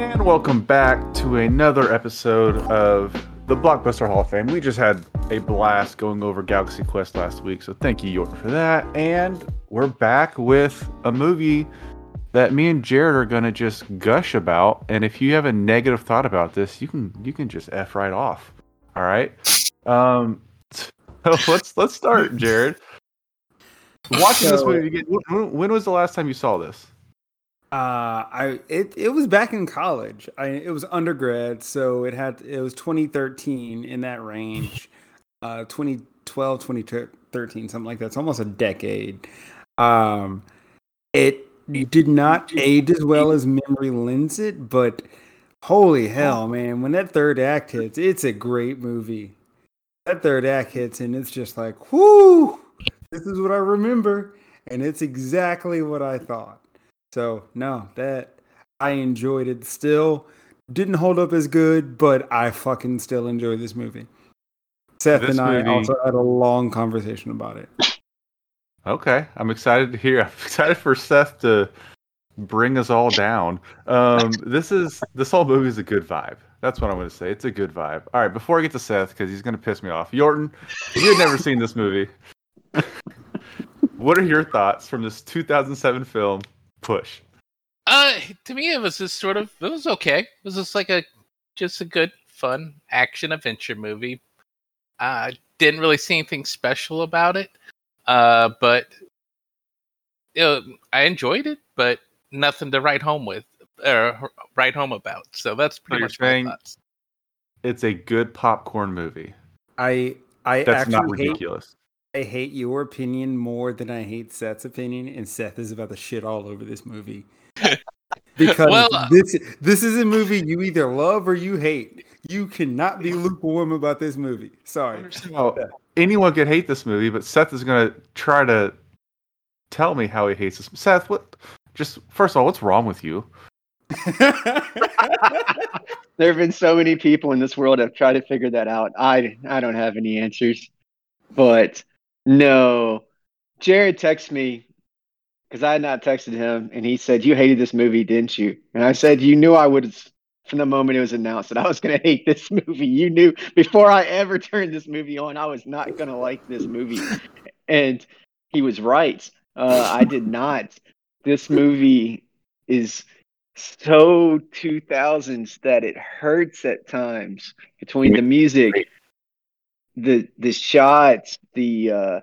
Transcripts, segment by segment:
And welcome back to another episode of the Blockbuster Hall of Fame. We just had a blast going over Galaxy Quest last week, so thank you, York, for that. And we're back with a movie that me and Jarred are gonna just gush about. And if you have a negative thought about this, you can you can just f right off. All right. Um, so let's let's start, Jarred. Watching this movie again. When, when was the last time you saw this? Uh, I it it was back in college. I it was undergrad, so it had it was 2013 in that range. Uh, 2012, 2013, something like that. It's almost a decade. Um, it did not age as well as memory lends it, but holy hell, man! When that third act hits, it's a great movie. That third act hits, and it's just like, whoo! This is what I remember, and it's exactly what I thought. So no, that I enjoyed it. Still didn't hold up as good, but I fucking still enjoy this movie. Seth This and I movie- also had a long conversation about it. Okay, I'm excited to hear. I'm excited for Seth to bring us all down. Um, this is this whole movie is a good vibe. That's what I'm going to say. It's a good vibe. All right, before I get to Seth, because he's going to piss me off. Yorton, you've never seen this movie. what are your thoughts from this 2007 film, Push? Uh, to me, it was just sort of it was okay. It was just like a just a good, fun action adventure movie. Uh, didn't really see anything special about it. Uh, but you know, I enjoyed it, but nothing to write home with or write home about. So that's pretty you're much my thoughts. It's a good popcorn movie. I I That's actually not hate ridiculous. I hate your opinion more than I hate Seth's opinion, and Seth is about to shit all over this movie. Because Well, uh, this this is a movie you either love or you hate. You cannot be lukewarm about this movie. Sorry. Well, anyone could hate this movie, but Seth is going to try to tell me how he hates this. Seth, what? Just first of all, what's wrong with you? There have been so many people in this world have tried to figure that out. I I don't have any answers. But no. Jarred texted me because I had not texted him and he said, You hated this movie, didn't you? And I said, You knew I would from the moment it was announced that I was gonna hate this movie. You knew before I ever turned this movie on, I was not gonna like this movie. And he was right. Uh, I did not. This movie is so 2000s that it hurts at times between the music the the shots the uh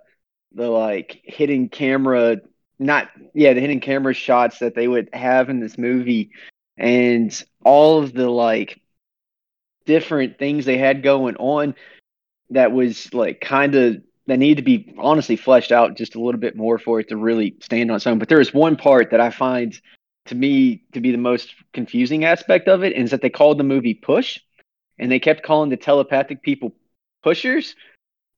the like hidden camera not yeah the hidden camera shots that they would have in this movie and all of the like different things they had going on that was like kind of that needed to be honestly fleshed out just a little bit more for it to really stand on its own. But there is one part that i find to me to be the most confusing aspect of it is that they called the movie Push, and they kept calling the telepathic people pushers,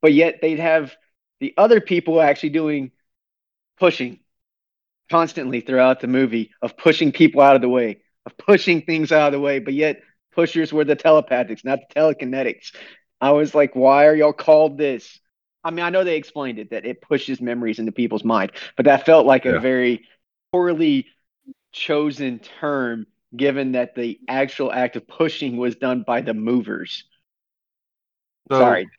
but yet they'd have the other people actually doing pushing constantly throughout the movie of pushing people out of the way, of pushing things out of the way, but yet pushers were the telepathics, not the telekinetics. I was like, why are y'all called this? I mean, I know they explained it that it pushes memories into people's mind, but that felt like Yeah. a very poorly chosen term given that the actual act of pushing was done by the movers. So, Sorry.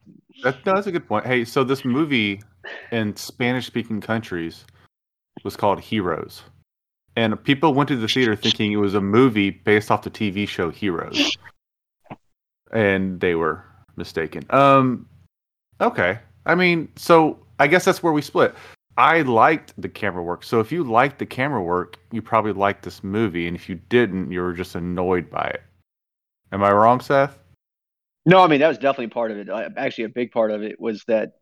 That, that's a good point. Hey, so this movie in Spanish speaking countries was called Heroes. And people went to the theater thinking it was a movie based off the TV show Heroes. And they were mistaken. Um okay. I mean, so I guess that's where we split. I liked the camera work. So if you liked the camera work, you probably liked this movie. And if you didn't, you were just annoyed by it. Am I wrong, Seth? No, I mean that was definitely part of it. Uh, Actually, a big part of it was that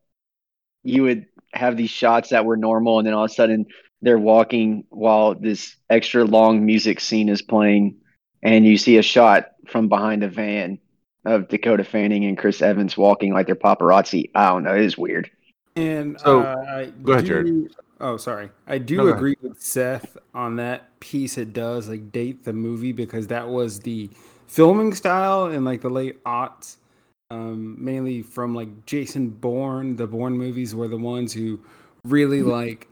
you would have these shots that were normal, and then all of a sudden they're walking while this extra long music scene is playing, and you see a shot from behind a van of Dakota Fanning and Chris Evans walking like they're paparazzi. I don't know. It is weird. And So, uh, go ahead, do- Jarred. Oh, sorry. I do No, agree with Seth on that piece. It does like date the movie because that was the filming style in like the late aughts, um, mainly from like Jason Bourne. The Bourne movies were the ones who really like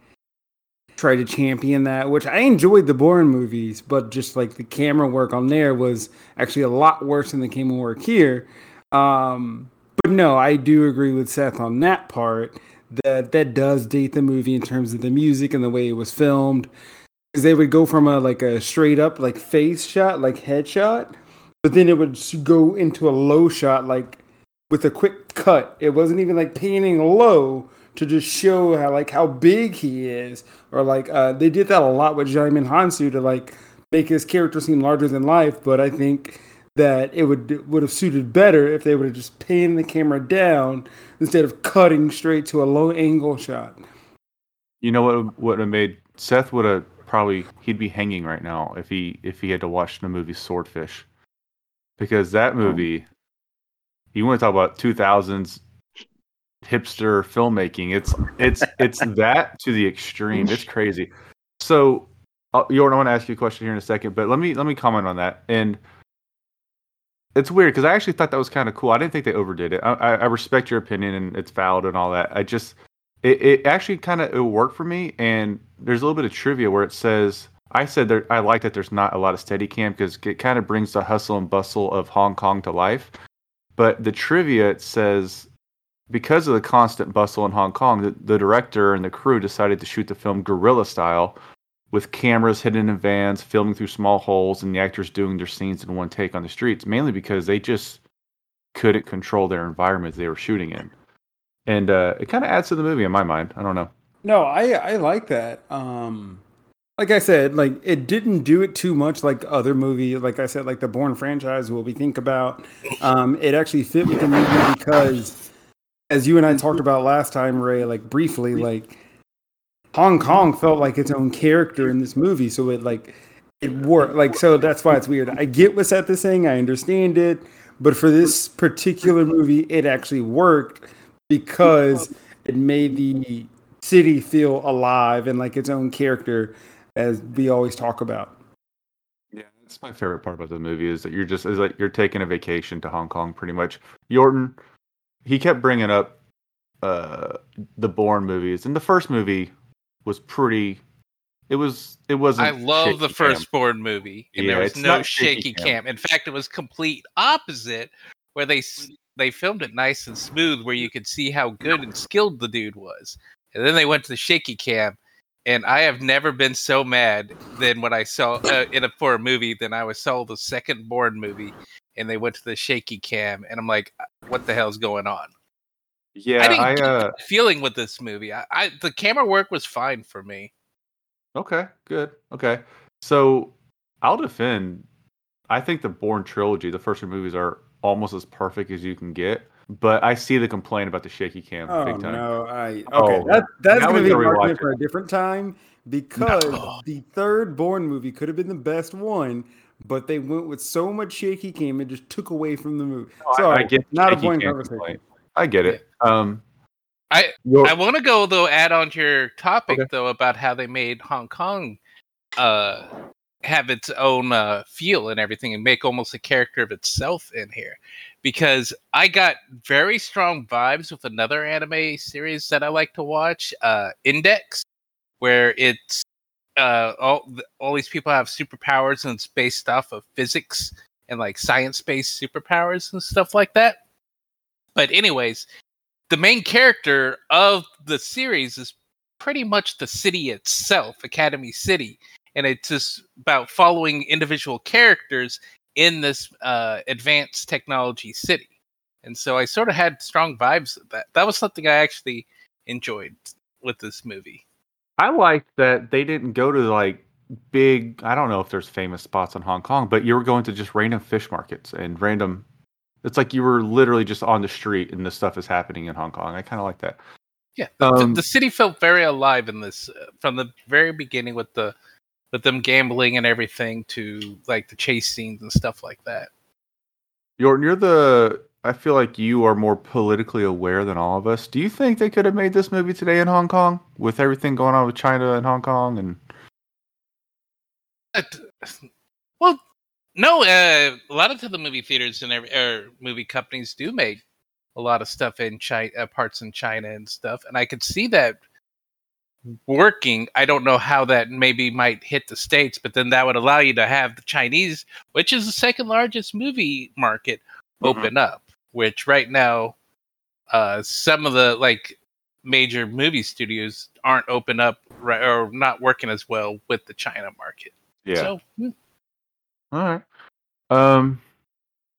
tried to champion that, which I enjoyed the Bourne movies, but just like the camera work on there was actually a lot worse than the camera work here. Um, but no, I do agree with Seth on that part. That that does date the movie in terms of the music and the way it was filmed. Because they would go from a like a straight up like face shot, like headshot, but then it would go into a low shot, like with a quick cut. It wasn't even like panning low to just show how like how big he is, or like uh, they did that a lot with Djimon Hounsou to like make his character seem larger than life. But I think that it would would have suited better if they would have just panned the camera down instead of cutting straight to a low angle shot. You know what would have made Seth would have probably he'd be hanging right now if he if he had to watch the movie Swordfish, because that Oh. movie, you want to talk about two thousands hipster filmmaking? It's it's it's that to the extreme. It's crazy. So, uh, Yorton, I want to ask you a question here in a second, but let me let me comment on that and it's weird because I actually thought that was kind of cool. I didn't think they overdid it. I, I, respect your opinion and it's valid and all that. I just it, it actually kind of it worked for me. And there's a little bit of trivia where it says I said there I like that there's not a lot of steady cam because it kind of brings the hustle and bustle of Hong Kong to life. But the trivia it says because of the constant bustle in Hong Kong, the, the director and the crew decided to shoot the film guerrilla style with cameras hidden in vans, filming through small holes, and the actors doing their scenes in one take on the streets, mainly because they just couldn't control their environments they were shooting in. And uh, it kind of adds to the movie in my mind. I don't know. No, I I like that. Um like I said, like it didn't do it too much like other movie, like I said, like the Bourne franchise, what we think about. Um, it actually fit with the movie because as you and I talked about last time, Ray, like briefly, like Hong Kong felt like its own character in this movie. So it like it worked. Like so that's why it's weird. I get what Seth is saying, I understand it, but for this particular movie, it actually worked because it made the city feel alive and like its own character as we always talk about. Yeah, that's my favorite part about the movie is that you're just is that you're taking a vacation to Hong Kong, pretty much. Yorton, he kept bringing up uh, the Bourne movies, and the first movie was pretty. It was. It wasn't. I love the first. Bourne movie, and Yeah, there was it's no shaky cam. cam. In fact, it was complete opposite, where they they filmed it nice and smooth, where you could see how good and skilled the dude was, and then they went to the shaky cam, and I have never been so mad than when I saw uh, in a for a movie than I was saw the second Bourne movie, and they went to the shaky cam, and I'm like, what the hell's going on? Yeah, I didn't I, get uh, that feeling with this movie. I, I the camera work was fine for me. Okay, good. Okay. So I'll defend I think the Bourne trilogy, the first two movies are almost as perfect as you can get. But I see the complaint about the shaky cam Oh big time. no! I okay. Oh, that that's going to be an gotta argument for a different time because No. the third Bourne movie could have been the best one, but they went with so much shaky cam it just took away from the movie. No, So I get not a shaky point conversation. complaint. I get it. Um I your- I want to go though. Add on to your topic Okay. though about how they made Hong Kong uh, have its own uh, feel and everything, and make almost a character of itself in here. Because I got very strong vibes with another anime series that I like to watch, uh, Index, where it's uh, all all these people have superpowers and it's based off of physics and like science-based superpowers and stuff like that. But anyways, the main character of the series is pretty much the city itself, Academy City, and it's just about following individual characters in this uh, advanced technology city. And so I sort of had strong vibes of that. That was something I actually enjoyed with this movie. I liked that they didn't go to like big I don't know if there's famous spots in Hong Kong, but you were going to just random fish markets and random it's like you were literally just on the street and this stuff is happening in Hong Kong. I kind of like that. Yeah, the, Um, the city felt very alive in this uh, from the very beginning with the with them gambling and everything to like the chase scenes and stuff like that. You're you're the I feel like you are more politically aware than all of us. Do you think they could have made this movie today in Hong Kong with everything going on with China and Hong Kong and no. Uh, a lot of the movie theaters and every, or movie companies do make a lot of stuff in China, uh, parts in China and stuff, and I could see that working. I don't know how that maybe might hit the states, but then that would allow you to have the Chinese, which is the second largest movie market, Mhm. open up. Which right now, uh, some of the like major movie studios aren't open up right, or not working as well with the China market. Yeah. So mm, All right. Um.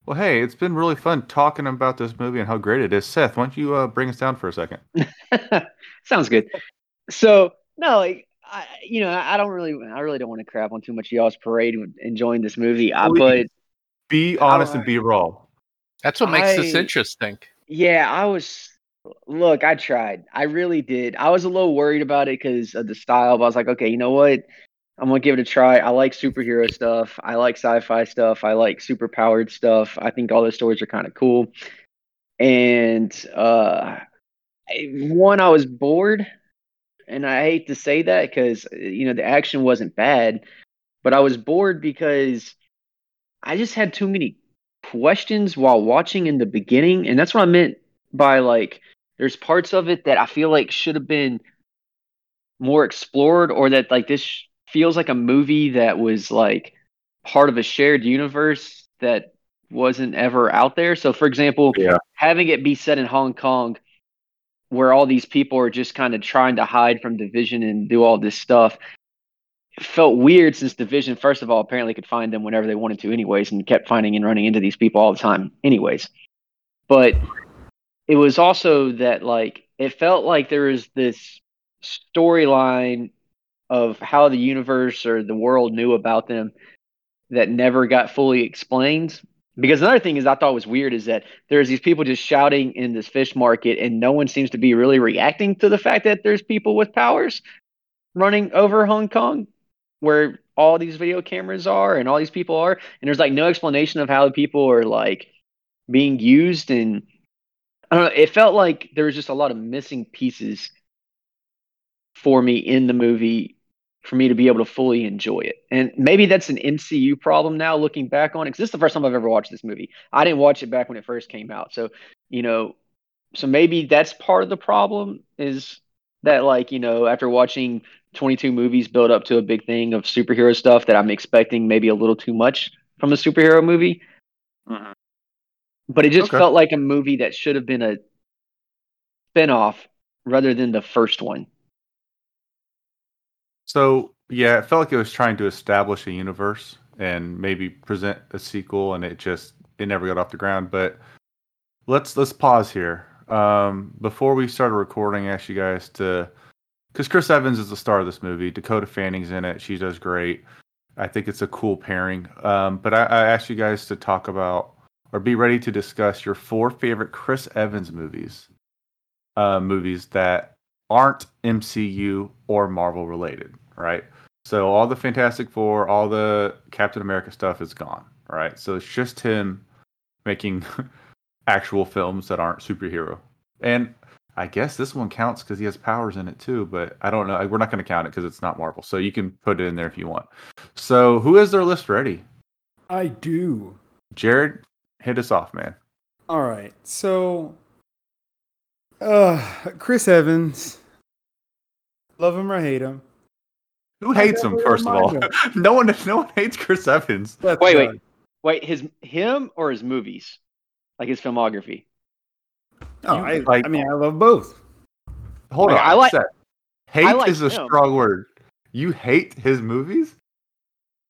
Well, hey, it's been really fun talking about this movie and how great it is. Seth, why don't you uh, bring us down for a second? Sounds good. So no, like I, you know, I don't really, I really don't want to crap on too much of y'all's parade with enjoying this movie. I, but Be honest and be raw. that's what makes this I- interesting. yeah, I was. Look, I tried. I really did. I was a little worried about it because of the style. But I was like, okay, you know what? I'm gonna give it a try. I like superhero stuff. I like sci-fi stuff. I like superpowered stuff. I think all those stories are kind of cool. And uh, one, I was bored, and I hate to say that because you know the action wasn't bad, but I was bored because I just had too many questions while watching in the beginning, and that's what I meant by like there's parts of it that I feel like should have been more explored, or that like this feels like a movie that was like part of a shared universe that wasn't ever out there. So, for example, Yeah. having it be set in Hong Kong, where all these people are just kind of trying to hide from Division and do all this stuff, felt weird since Division, first of all, apparently could find them whenever they wanted to, anyways, and kept finding and running into these people all the time, anyways. But it was also that, like, it felt like there was this storyline of how the universe or the world knew about them that never got fully explained. Because another thing is I thought was weird is that there's these people just shouting in this fish market and no one seems to be really reacting to the fact that there's people with powers running over Hong Kong where all these video cameras are and all these people are and there's like no explanation of how the people are like being used and I don't know it felt like there was just a lot of missing pieces for me in the movie for me to be able to fully enjoy it. And maybe that's an MCU problem now looking back on it. Cause this is the first time I've ever watched this movie. I didn't watch it back when it first came out. So, you know, so maybe that's part of the problem is that like, you know, after watching 22 movies build up to a big thing of superhero stuff that I'm expecting maybe a little too much from a superhero movie. Mhm. But it just Okay. felt like a movie that should have been a spinoff rather than the first one. So yeah, it felt like it was trying to establish a universe and maybe present a sequel, and it just it never got off the ground. But let's let's pause here. Um, before we started recording, I asked you guys to because Chris Evans is the star of this movie. Dakota Fanning's in it; she does great. I think it's a cool pairing. Um, but I, I asked you guys to talk about or be ready to discuss your four favorite Chris Evans movies. Uh, movies that aren't MCU or Marvel related, right? So all the Fantastic Four, all the Captain America stuff is gone, right? So it's just him making actual films that aren't superhero. And I guess this one counts because he has powers in it too, but I don't know. We're not going to count it because it's not Marvel. So you can put it in there if you want. So who has their list ready? I do. Jarred, hit us off, man. All right. So, uh, Chris Evans. Love him or hate him. Who hates him? First of all, no one, no one hates Chris Evans. Let's Wait, go. wait. Wait, his him or his movies? Like his filmography? Oh, I, like- I mean, I love both. Hold Like, on, I like- Seth. Hate I like is a him. strong word. You hate his movies?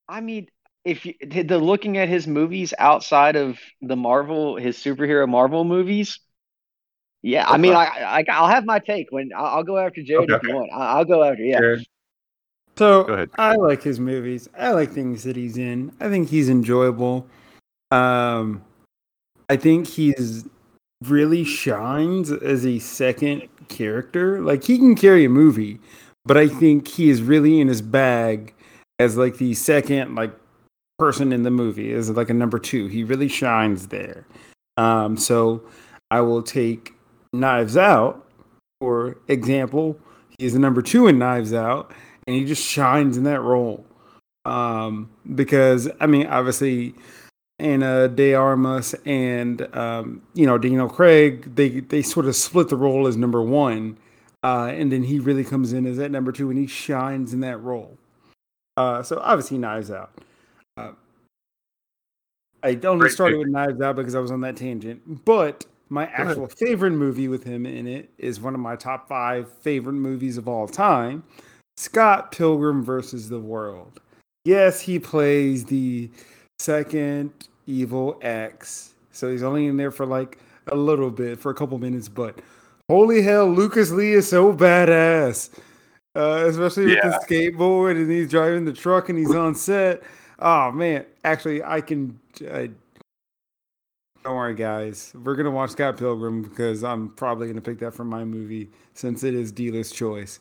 I mean, if you did the looking at his movies outside of the Marvel, his superhero Marvel movies, yeah. I mean, I, I I'll have my take when I'll, I'll go after Jarred if you want. I, I'll go after yeah. Jarred, So I like his movies. I like things that he's in. I think he's enjoyable. Um, I think he's really shines as a second character. Like he can carry a movie, but I think he is really in his bag as like the second like person in the movie as like a number two. He really shines there. Um, so I will take Knives Out for example. He is the number two in Knives Out and he just shines in that role. Um, because I mean, obviously, Ana de Armas and um, you know Daniel Craig, they they sort of split the role as number one. uh, and then he really comes in as that number two, and he shines in that role. Uh, so obviously, Knives Out. Uh, I only started with Knives Out because I was on that tangent, but my actual favorite movie with him in it is one of my top five favorite movies of all time Scott Pilgrim versus the World. Yes, he plays the second evil ex. So he's only in there for like a little bit, for a couple minutes, but holy hell, Lucas Lee is so badass. Uh, especially with Yeah. the skateboard and he's driving the truck and he's on set. Oh man, actually, I can. I, don't worry, guys. We're gonna watch Scott Pilgrim because I'm probably gonna pick that for my movie since it is dealer's choice.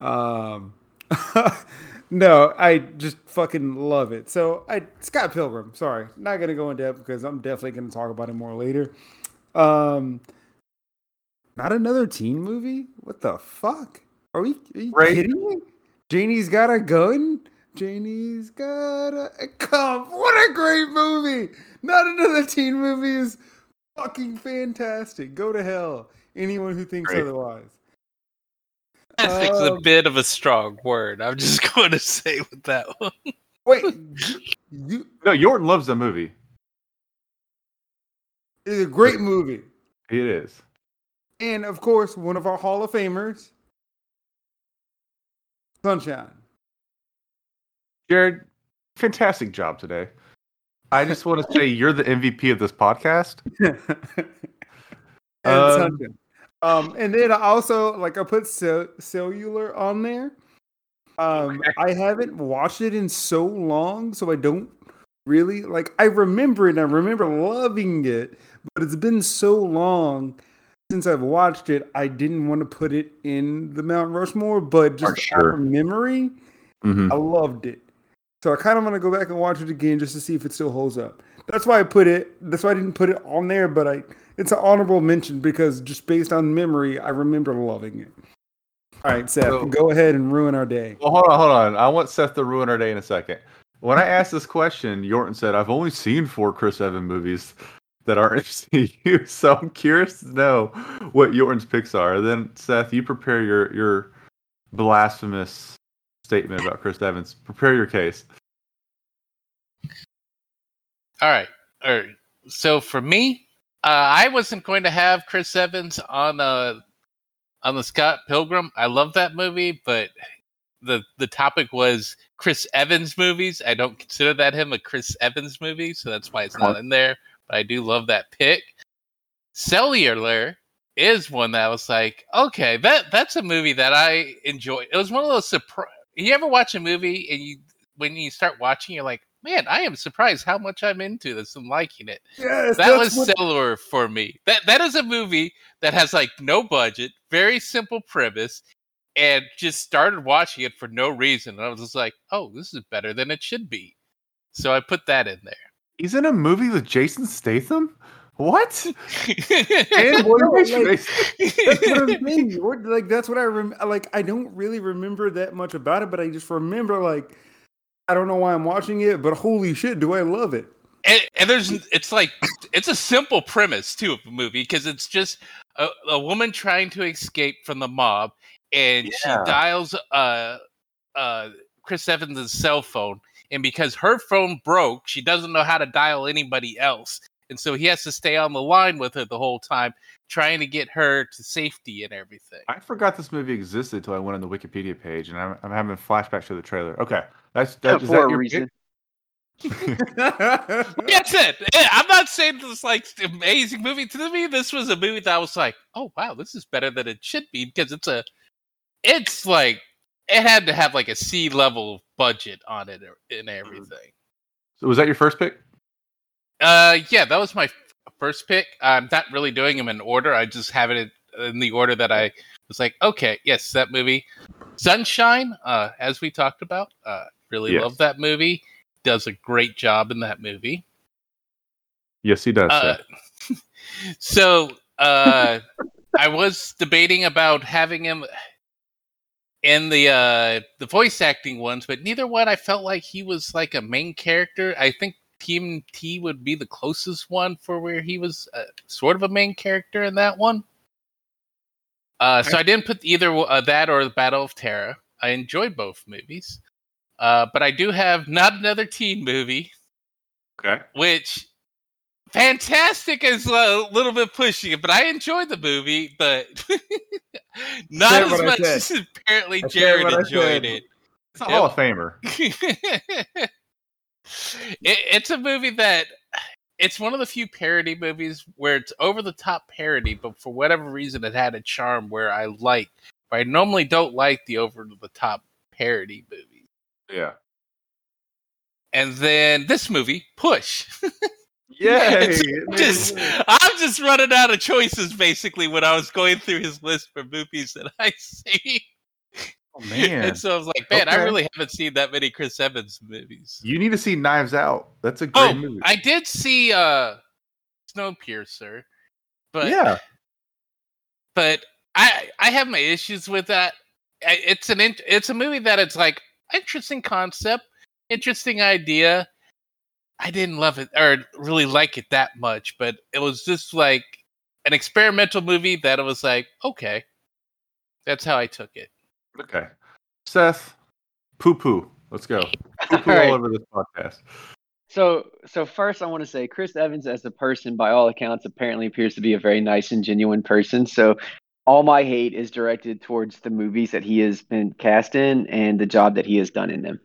Um, no, I just fucking love it. So I Scott Pilgrim. Sorry, not gonna go in depth because I'm definitely gonna talk about it more later. Um, not another teen movie. What the fuck? Are we? Are you Right. kidding me? Janie's got a gun. Janie's got a come. What a great movie! Not another teen movie is fucking fantastic. Go to hell. Anyone who thinks Great. otherwise. Fantastic's a Um, bit of a strong word. I'm just going to say with that one. Wait, you, you No, Yorton loves the movie. it's a great movie. It is. And of course, one of our Hall of Famers, Sunshine. Jarred, fantastic job today. I just want to say you're the MVP of this podcast. and Um, Um, and then I also like I put cell- cellular on there. Um, I haven't watched it in so long, so I don't really like. I remember it. and I remember loving it, but it's been so long since I've watched it. I didn't want to put it in the Mount Rushmore, but just out of memory, Mhm. I loved it. So I kind of want to go back and watch it again just to see if it still holds up. That's why I put it. That's why I didn't put it on there, but I it's an honorable mention because just based on memory, I remember loving it. All right, Seth, So- go ahead and ruin our day. Well, hold on, hold on. I want Seth to ruin our day in a second. When I asked this question, Yorton said, "I've only seen four Chris Evan movies that aren't MCU, so I'm curious to know what Yorton's picks are." Then, Seth, you prepare your your blasphemous statement about Chris Evans. Prepare your case. All right. All right. So for me, uh, I wasn't going to have Chris Evans on uh on the Scott Pilgrim. I love that movie, but the the topic was Chris Evans movies. I don't consider that him a Chris Evans movie, so that's why it's not in there. But I do love that pick. Cellular is one that was like, okay, that that's a movie that I enjoy. It was one of those surprise. You ever watch a movie and you when you start watching, you're like, man, I am surprised how much I'm into this and liking it. Yes, That was what- Cellular for me. That that is a movie that has like no budget, very simple premise, and just started watching it for no reason. And I was just like, oh, this is better than it should be. So I put that in there. He's in a movie with Jason Statham. What? And what like- that's what I'm saying. Like that's what I rem- like. I don't really remember that much about it, but I just remember like I don't know why I'm watching it, but holy shit, do I love it? and, and there's it's like it's a simple premise too of a movie because it's just a, a woman trying to escape from the mob and Yeah. she dials uh uh chris evans' cell phone and because her phone broke she doesn't know how to dial anybody else and so he has to stay on the line with her the whole time trying to get her to safety and everything I forgot this movie existed until I went on the Wikipedia page, and I'm, I'm having flashbacks to the trailer. Okay, that's that, uh, is for that a your reason. That's it. I'm not saying this like amazing movie. To me, this was a movie that I was like, oh wow, this is better than it should be because it's a, it's like it had to have like a C level budget on it er, and mm-hmm. everything. So was that your first pick? Uh, yeah, that was my f- first pick. I'm not really doing them in order. I just have it in the order that I was like, okay, yes, that movie, Sunshine. Uh, as we talked about, uh, really Yes. love that movie. Does a great job in that movie. Yes, he does. Uh, so uh, I was debating about having him in the uh, the voice acting ones, but neither one I felt like he was like a main character. I think Team T would be the closest one for where he was uh, sort of a main character in that one. Uh, so I didn't put either uh, that or the Battle of Terra. I enjoyed both movies, uh, but I do have not another teen movie, Okay. which fantastic is a little bit pushing it, but I enjoyed the movie, but not as much as apparently Jarred enjoyed it. It's a Hall of Famer. it, it's a movie that it's one of the few parody movies where it's over the top parody, but for whatever reason, it had a charm where I like. I normally don't like the over the top parody movies. Yeah. And then this movie, Push. Yay! just, I'm just running out of choices basically when I was going through his list for movies that I see. Oh, man. And so I was like, man, I really haven't seen that many Chris Evans movies. You need to see Knives Out. That's a great Oh, movie. I did see uh Snowpiercer, but yeah. but I I have my issues with that. It's an it's a movie that it's like interesting concept, interesting idea. I didn't love it or really like it that much, but it was just like an experimental movie that it was like okay, that's how I took it. Okay. Seth, poo poo. Let's go. Poo poo All right. all over this podcast. So, so first, I want to say Chris Evans, as a person, by all accounts, apparently appears to be a very nice and genuine person. So, all my hate is directed towards the movies that he has been cast in and the job that he has done in them.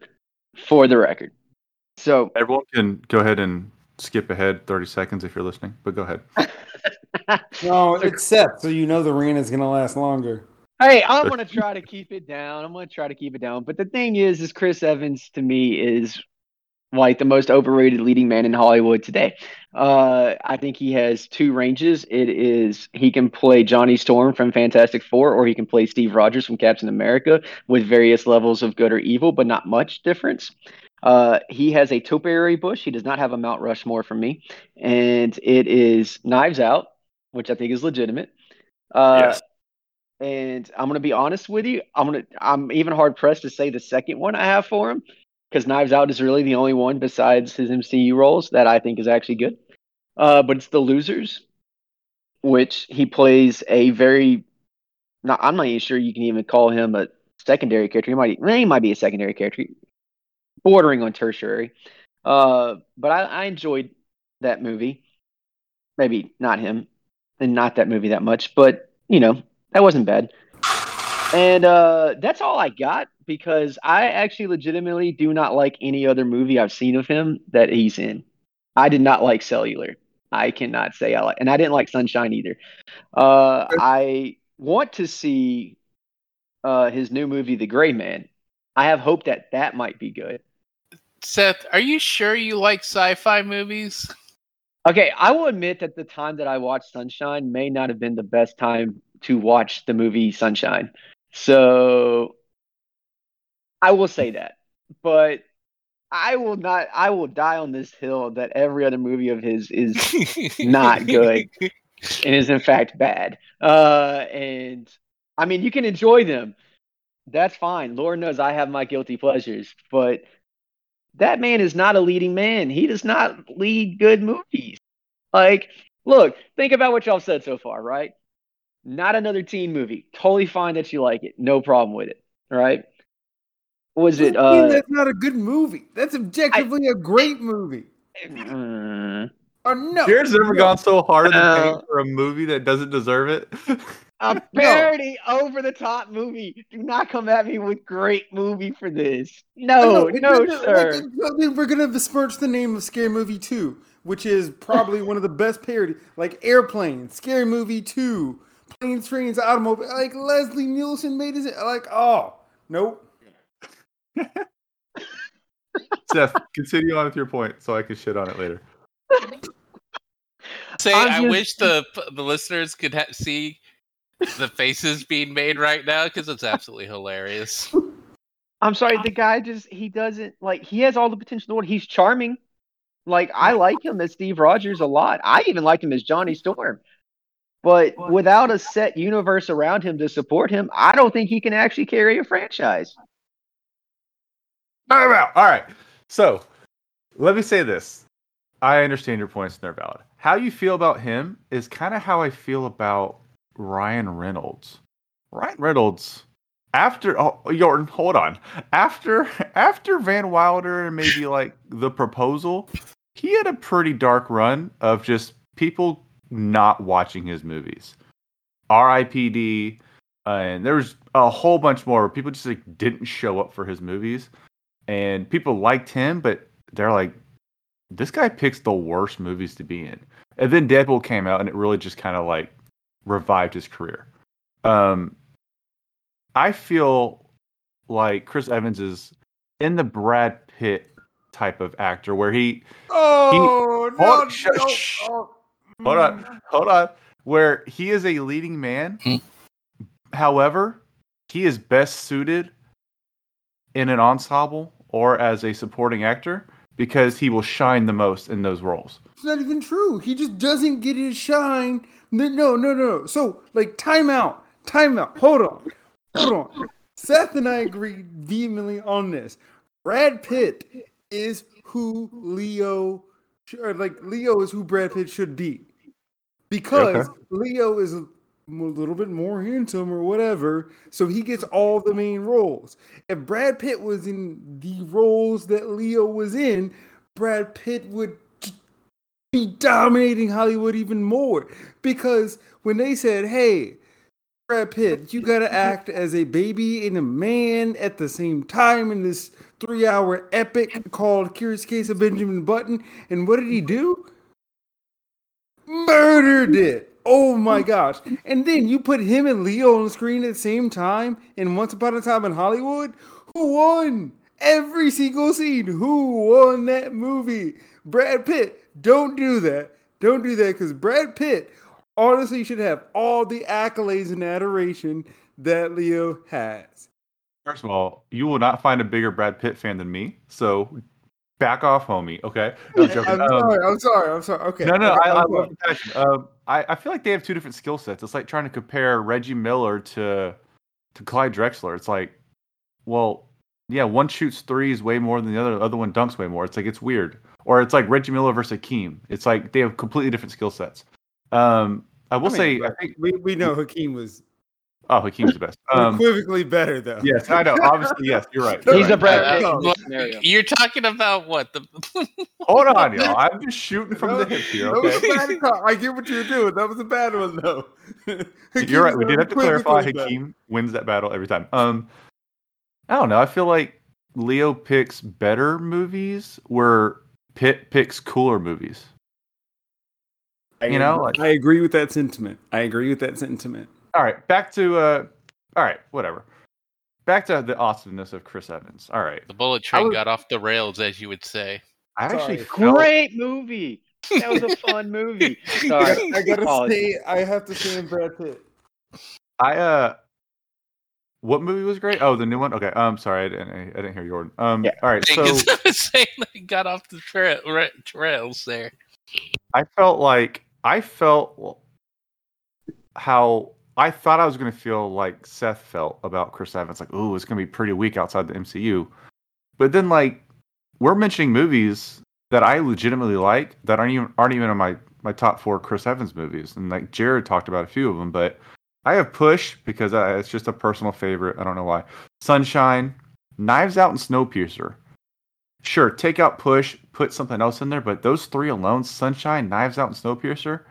For the record. So, Everyone can go ahead and skip ahead 30 seconds if you're listening, but go ahead. No, it's Seth, so you know the rant is gonna last longer. Hey, I'm gonna try to keep it down. I'm gonna try to keep it down. But the thing is, is Chris Evans to me is like the most overrated leading man in Hollywood today. Uh, I think he has two ranges. It is he can play Johnny Storm from Fantastic Four, or he can play Steve Rogers from Captain America with various levels of good or evil, but not much difference. Uh, he has a topiary bush. He does not have a Mount Rushmore for me, and it is Knives Out, which I think is legitimate. Uh, Yes. And I'm gonna be honest with you. I'm gonna I'm even hard pressed to say the second one I have for him because Knives Out is really the only one besides his MCU roles that I think is actually good. Uh, but it's The Losers, which he plays a very. Not, I'm not even sure you can even call him a secondary character. He might he might be a secondary character, bordering on tertiary. Uh, but I, I enjoyed that movie. Maybe not him, and not that movie that much, but you know that wasn't bad. And uh, that's all I got because I actually legitimately do not like any other movie I've seen of him that he's in. I did not like Cellular. I cannot say I like, and I didn't like Sunshine either. Uh, I want to see uh, his new movie, The Gray Man. I have hope that that might be good. Seth, are you sure you like sci-fi movies? Okay, I will admit that the time that I watched Sunshine may not have been the best time to watch the movie Sunshine. So I will say that. But I will not I will die on this hill that every other movie of his is Not good. and is in fact bad. Uh and I mean you can enjoy them. That's fine. Lord knows I have my guilty pleasures, but that man is not a leading man. He does not lead good movies. Like, look, think about what y'all said so far, right? Not another teen movie. Totally fine that you like it. No problem with it. Right? Was it I mean, uh that's not a good movie. That's objectively a great movie. mm, Or no, Jarred's never no. gone so hard in the Uh, paint for a movie that doesn't deserve it. a parody over the top movie. Do not come at me with great movie for this. No, it no, doesn't- sir. like, we're gonna besmirch the name of Scary Movie Two, which is probably one of the best parody, like Airplane, Scary Movie Two, Planes, Trains, Automobile. Like Leslie Nielsen made his like, oh nope. Seth, continue on with your point so I can shit on it later. Say, I'm I just- wish the the listeners could ha- see the faces being made right now because it's absolutely hilarious. I'm sorry, the guy just he doesn't like he has all the potential. He's charming. Like I like him as Steve Rogers a lot. I even liked him as Johnny Storm. But without a set universe around him to support him, I don't think he can actually carry a franchise. Time out. All right. So let me say this. I understand your points and they're valid. How you feel about him is kind of how I feel about Ryan Reynolds. Ryan Reynolds, after oh, Yorton, hold on. After after Van Wilder and maybe like the proposal, he had a pretty dark run of just people not watching his movies. R.I.P.D. Uh, and there was a whole bunch more. where People just like didn't show up for his movies, and people liked him, but they're like, this guy picks the worst movies to be in. And then Deadpool came out, and it really just kind of like revived his career. Um, I feel like Chris Evans is in the Brad Pitt type of actor where he Oh Hold- no! sh- no, oh, hold mm. on, hold on, where he is a leading man. Hmm. However, he is best suited in an ensemble or as a supporting actor because he will shine the most in those roles. It's not even true. He just doesn't get his shine. No, no, no, no. So, like, time out. Time out. Hold on. Hold on. Seth and I agree vehemently on this. Brad Pitt is who Leo, sh- or like, Leo is who Brad Pitt should be. Because Leo is a little bit more handsome or whatever, so he gets all the main roles. If Brad Pitt was in the roles that Leo was in, Brad Pitt would be dominating Hollywood even more. Because when they said, hey, Brad Pitt, you gotta act as a baby and a man at the same time in this three hour epic called Curious Case of Benjamin Button. And what did he do? Murdered it. Oh my gosh. And then you put him and Leo on the screen at the same time in Once Upon a Time in Hollywood. Who won? Every single scene. Who won that movie? Brad Pitt. Don't do that. Don't do that because Brad Pitt honestly should have all the accolades and adoration that Leo has. First of all, you will not find a bigger Brad Pitt fan than me. So back off, homie. Okay. No, I'm joking. I'm Um, sorry. I'm sorry. I'm sorry. Okay. No, no, Okay, I, I love the passion. Um, I, I feel like they have two different skill sets. It's like trying to compare Reggie Miller to to Clyde Drexler. It's like, well, yeah, one shoots threes way more than the other. The other one dunks way more. It's like it's weird. Or it's like Reggie Miller versus Hakeem. It's like they have completely different skill sets. Um, I will I mean, say, I think we, we know Hakeem was oh, Hakeem's the best. Um, unequivocally better though. yes, I know. Obviously, yes, you're right. He's you're He's right. a Brad Uh, Pitt in look, this scenario. You're talking about what the Hold on, y'all. I'm just shooting from the hip here. That was Okay. a bad call. I get what you're doing. That was a bad one though. You're right. We did have to clarify. Unequivocally better. Hakeem wins that battle every time. Um, I don't know. I feel like Leo picks better movies, where Pitt picks cooler movies. I You know, like- I agree with that sentiment. I agree with that sentiment. All right, back to uh, all right, whatever. Back to the awesomeness of Chris Evans. All right, the bullet train was- got off the rails, as you would say. I actually Sorry. felt, Great movie. That was a fun movie. Sorry. I gotta Apologies. say, I have to say in Brad Pitt. I uh, what movie was great? Oh, the new one. Okay, um, sorry, I didn't, I didn't hear Yorton. Um, Yeah. all right, so Because I was saying they got off the tra- ra- trails there. I felt like I felt how I thought I was going to feel like Seth felt about Chris Evans. Like, oh, it's going to be pretty weak outside the MCU. But then, like, we're mentioning movies that I legitimately like that aren't even aren't even in my my top four Chris Evans movies. And like Jarred talked about a few of them, but I have Push because I, it's just a personal favorite. I don't know why. Sunshine, Knives Out, and Snowpiercer. Sure, take out Push, put something else in there, but those three alone, Sunshine, Knives Out, and Snowpiercer,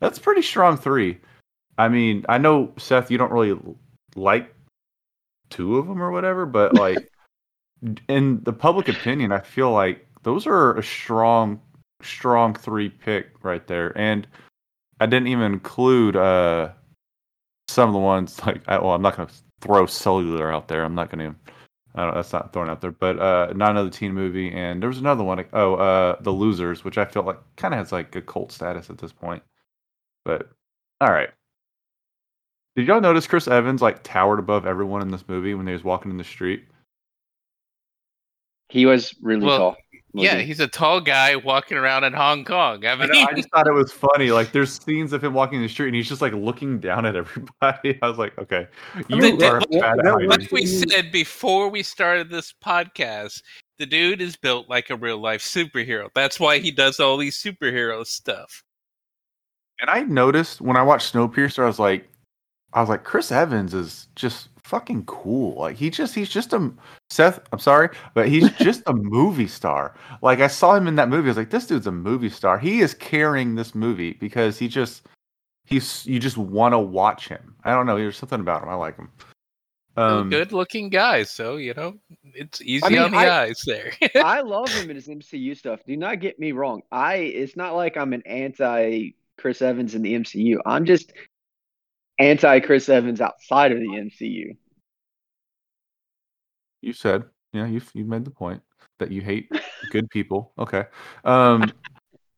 that's pretty strong three. I mean, I know Seth, you don't really like two of them or whatever, but like in the public opinion, I feel like those are a strong, strong three pick right there. And I didn't even include uh some of the ones like I, well, I'm not gonna throw cellular out there. I'm not gonna. I don't, that's not thrown out there, but uh, not another teen movie, and there was another one. like, Oh, uh, The Losers, which I feel like kind of has like a cult status at this point. But all right, did y'all notice Chris Evans like towered above everyone in this movie when they was walking in the street? He was really Well, tall. Yeah, wasn't he? he's a tall guy walking around in Hong Kong. I I, know, I just thought it was funny. Like, there's scenes of him walking in the street, and he's just like looking down at everybody. I was like, okay, you mean, are that- bad at that like we said before we started this podcast, the dude is built like a real life superhero. That's why he does all these superhero stuff. And I noticed when I watched Snowpiercer, I was like, I was like, Chris Evans is just fucking cool. Like he just he's just a Seth. I'm sorry, but he's just a movie star. Like I saw him in that movie. I was like, this dude's a movie star. He is carrying this movie because he just he's you just want to watch him. I don't know. There's something about him. I like him. Um, good looking guy, so you know it's easy I mean, on the I- eyes there. I love him in his MCU stuff. Do not get me wrong. I it's not like I'm an anti Chris Evans in the MCU. I'm just anti Chris Evans outside of the MCU. You said, yeah, you you made the point that you hate good people. Okay. Um,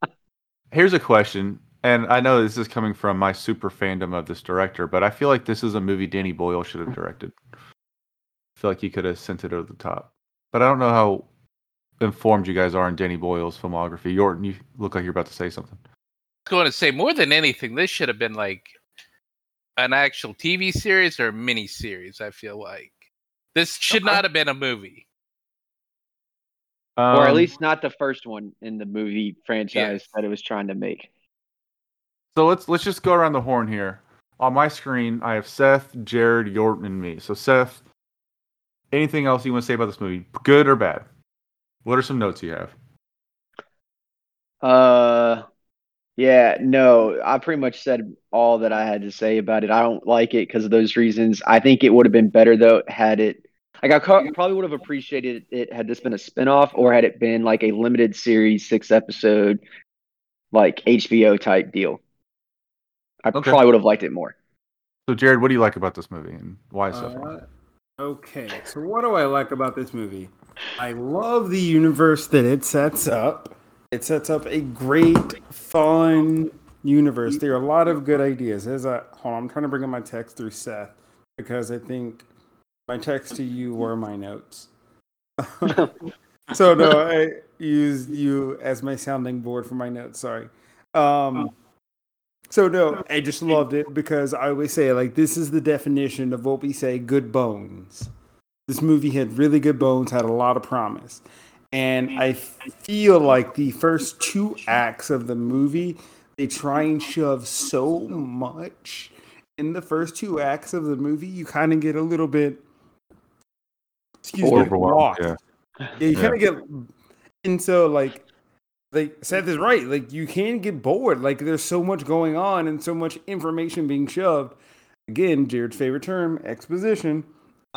here's a question, and I know this is coming from my super fandom of this director, but I feel like this is a movie Danny Boyle should have directed. I feel like he could have sent it over the top, but I don't know how informed you guys are in Danny Boyle's filmography. Yorton, you look like you're about to say something. going to say more than anything, this should have been like an actual TV series or a mini series. I feel like this should Okay. not have been a movie. or at Um, least not the first one in the movie franchise Yes. that it was trying to make. So let's let's just go around the horn here. On my screen, I have Seth, Jarred, Yorton, and me. So Seth, anything else you want to say about this movie, good or bad? What are some notes you have? Uh, yeah, no, I pretty much said all that I had to say about it. I don't like it because of those reasons. I think it would have been better though had it. Like I ca- probably would have appreciated it had this been a spinoff or had it been like a limited series, six episode, like HBO type deal. I Okay. probably would have liked it more. So Jarred, what do you like about this movie and why so far? Uh, okay, so what do I like about this movie? I love the universe that it sets up. It sets up a great, fun universe. There are a lot of good ideas. As I hold on, I'm trying to bring up my text through Seth because I think my text to you were my notes. so no, I used you as my sounding board for my notes. Sorry. Um, so no, I just loved it because I always say like this is the definition of what we say good bones. This movie had really good bones, had a lot of promise. And I feel like the first two acts of the movie, they try and shove so much in the first two acts of the movie, you kind of get a little bit excuse me, Overwhelmed. lost. Yeah. Yeah, you Yeah. kind of get, and so like, like Seth is right. Like you can get bored. Like there's so much going on and so much information being shoved. Again, Jarred's favorite term, exposition.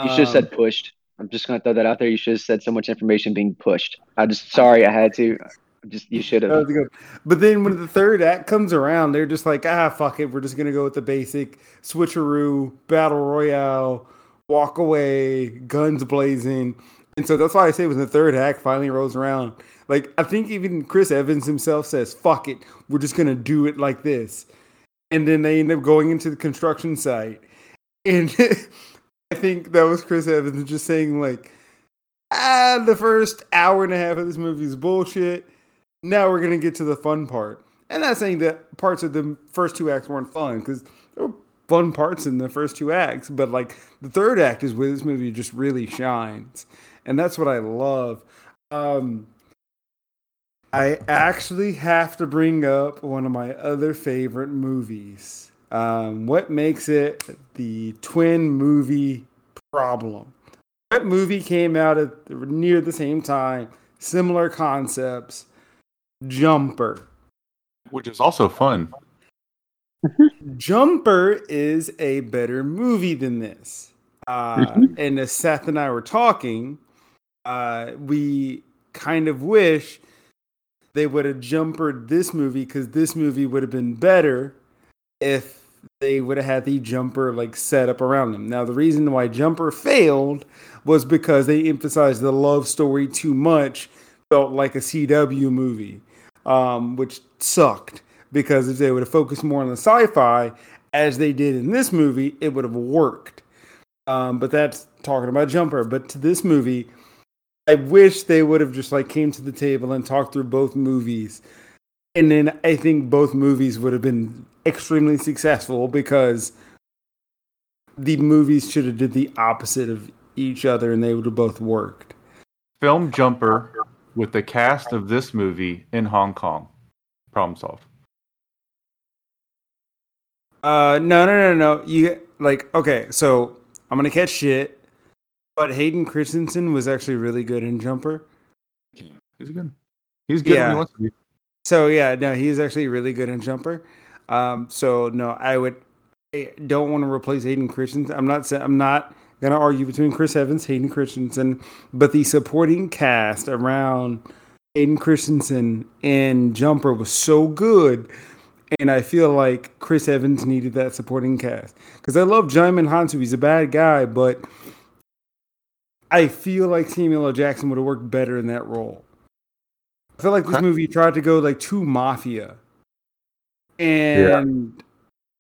You should have Um, said pushed. I'm just gonna throw that out there. You should have said so much information being pushed. I just sorry I had to. Just you should have. But then when the third act comes around, they're just like, ah, fuck it. We're just gonna go with the basic switcheroo, battle royale, walk away, guns blazing. And so that's why I say when the third act finally rolls around, like I think even Chris Evans himself says, "Fuck it, we're just gonna do it like this." And then they end up going into the construction site, and I think that was Chris Evans just saying like, "Ah, the first hour and a half of this movie is bullshit." now we're gonna get to the fun part. And not saying that parts of the first two acts weren't fun, because there were fun parts in the first two acts, but like the third act is where this movie just really shines. And that's what I love. Um I actually have to bring up one of my other favorite movies. Um, what makes it the twin movie problem? That movie came out at near the same time, similar concepts. Jumper. Which is also fun. Jumper is a better movie than this. Uh, and as Seth and I were talking, uh, we kind of wish they would have jumpered this movie because this movie would have been better if they would have had the jumper like set up around them. Now, the reason why Jumper failed was because they emphasized the love story too much, felt like a CW movie, um, which sucked because if they would have focused more on the sci-fi as they did in this movie, it would have worked. Um, but that's talking about Jumper. But to this movie, I wish they would have just like came to the table and talked through both movies. And then I think both movies would have been extremely successful because the movies should have did the opposite of each other and they would have both worked. Film Jumper with the cast of this movie in Hong Kong. Problem solved. Uh, no, no, no, no. You like okay, so I'm gonna catch shit, but Hayden Christensen was actually really good in Jumper. He's good. He's good. when Yeah. So yeah, no, he's actually really good in Jumper. Um, so no, I would I don't want to replace Hayden Christensen. I'm not I'm not gonna argue between Chris Evans, Hayden Christensen, but the supporting cast around Hayden Christensen in Jumper was so good. And I feel like Chris Evans needed that supporting cast because I love Djimon Hounsou. He's a bad guy, but I feel like Samuel L. Jackson would have worked better in that role. I feel like this Okay. movie tried to go like too mafia, and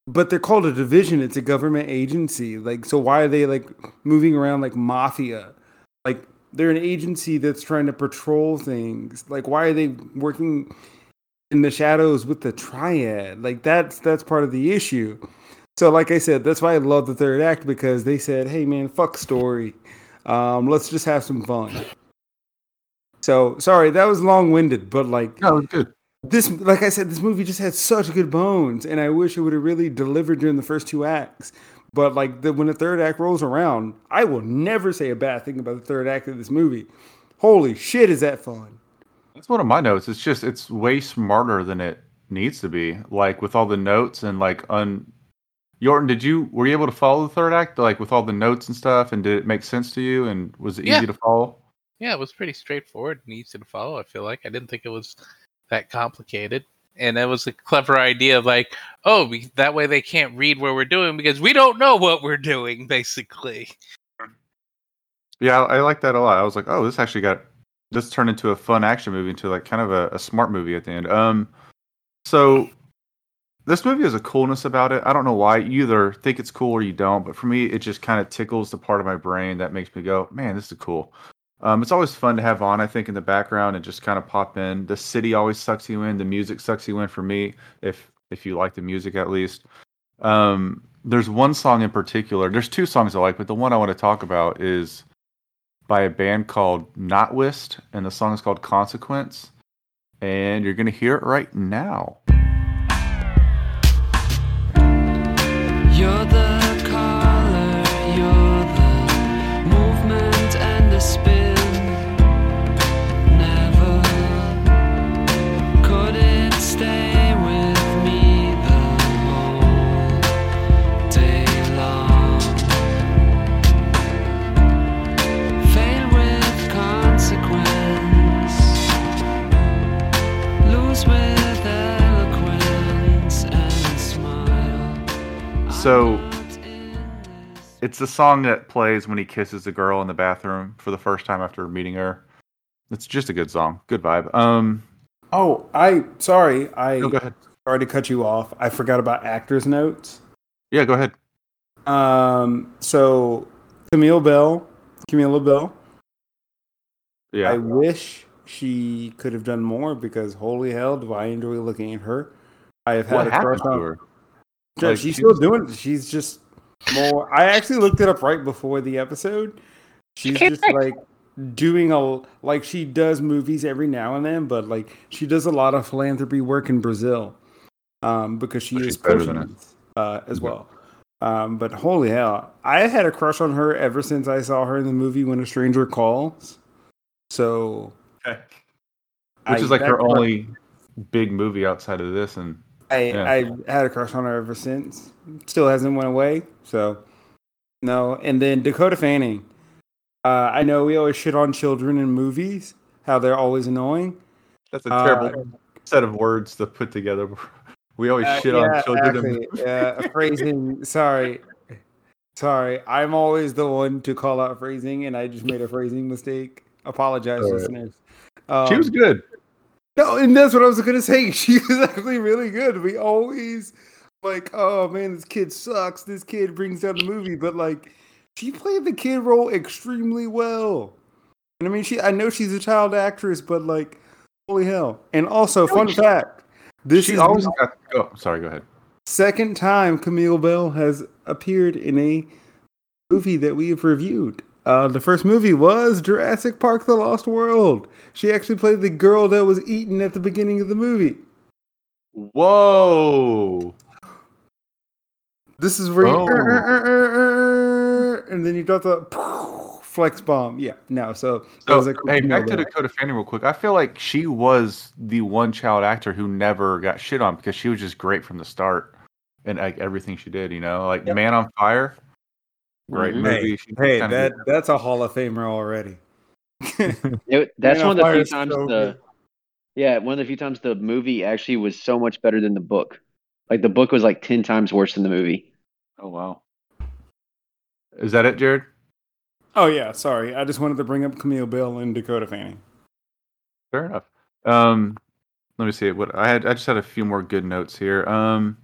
but they're called a division. It's a government agency. Like, so why are they like moving around like mafia? Like, they're an agency that's trying to patrol things. Like, why are they working in the shadows with the triad? Like, that's that's part of the issue. So, like I said, that's why I love the third act because they said, "Hey, man, fuck story. Um, let's just have some fun." So, sorry, that was long-winded, but like, No, it's good. this like i said this movie just had such good bones and i wish it would have really delivered during the first two acts but like the, when the third act rolls around i will never say a bad thing about the third act of this movie holy shit is that fun That's one of my notes. It's just it's way smarter than it needs to be. Like with all the notes and like un. Yorton, did you were you able to follow the third act like with all the notes and stuff? And did it make sense to you? And was it Yeah. easy to follow? Yeah, it was pretty straightforward and easy to follow. I feel like I didn't think it was that complicated, and it was a clever idea of like, oh, we, that way they can't read what we're doing because we don't know what we're doing, basically. Yeah, I, like that a lot. I was like, oh, this actually got this turned into a fun action movie into like kind of a, a smart movie at the end. Um, so this movie has a coolness about it. I don't know why. You either think it's cool or you don't, but for me, it just kind of tickles the part of my brain that makes me go, man, this is cool. Um, it's always fun to have on, I think, in the background and just kind of pop in. The city always sucks you in. The music sucks you in for me, if if you like the music at least. Um, there's one song in particular. There's two songs I like, but the one I want to talk about is by a band called Notwist, and the song is called Consequence. And you're gonna hear it right now. You're the So it's the song that plays when he kisses the girl in the bathroom for the first time after meeting her. It's just a good song, good vibe. Um, oh i sorry i no, go ahead. sorry to cut you off i forgot about actors notes Yeah, go ahead. um so camille bell camilla belle Yeah, I wish she could have done more because holy hell, do I enjoy looking at her. I have had what a crush on her? Yeah, Like, she's she still doing it. She's just more. I actually looked it up right before the episode. She's can't just like doing a like she does movies every now and then, but like she does a lot of philanthropy work in Brazil, um, because she is she's better than it. potions, uh, as Yeah. well. Um, but holy hell, I had a crush on her ever since I saw her in the movie When a Stranger Calls. So which I- is like her only big movie outside of this, and I Yeah. I had a crush on her ever since. Still hasn't went away. So no. And then Dakota Fanning. Uh, I know we always shit on children in movies, how they're always annoying. that's a Uh, terrible set of words to put together. We always Uh, shit yeah, on children. actually, uh, phrasing. Sorry, sorry. I'm always the one to call out phrasing, and I just made a phrasing mistake. Apologize, right. listeners. Um, she was good. No, and that's what I was gonna say. She was actually really good. We always like, oh man, this kid sucks. This kid brings down the movie, but like, she played the kid role extremely well. And I mean, she I know she's a child actress, but like, holy hell! And also, fun fact: this she is always the got. Oh, sorry. Go ahead. second time Camille Belle has appeared in a movie that we have reviewed. Uh, the first movie was Jurassic Park: The Lost World. She actually played the girl that was eaten at the beginning of the movie. Whoa. This is where you Oh. and then you got the flex bomb. Yeah, no. So, So, was a hey, back to. Dakota Fanning real quick. I feel like she was the one child actor who never got shit on because she was just great from the start and like everything she did. You know, like Yep. Man on Fire, great Mhm. movie. She Hey, that did- that's a Hall of Famer already. It, that's Man one of the few times so the good. yeah one of the few times the movie actually was so much better than the book. Like the book was like ten times worse than the movie. Oh wow. Is that it, Jarred? Oh yeah, sorry. I just wanted to bring up Camille Bill and Dakota Fanning. Fair enough. Um, let me see what I had. I just had a few more good notes here. Um,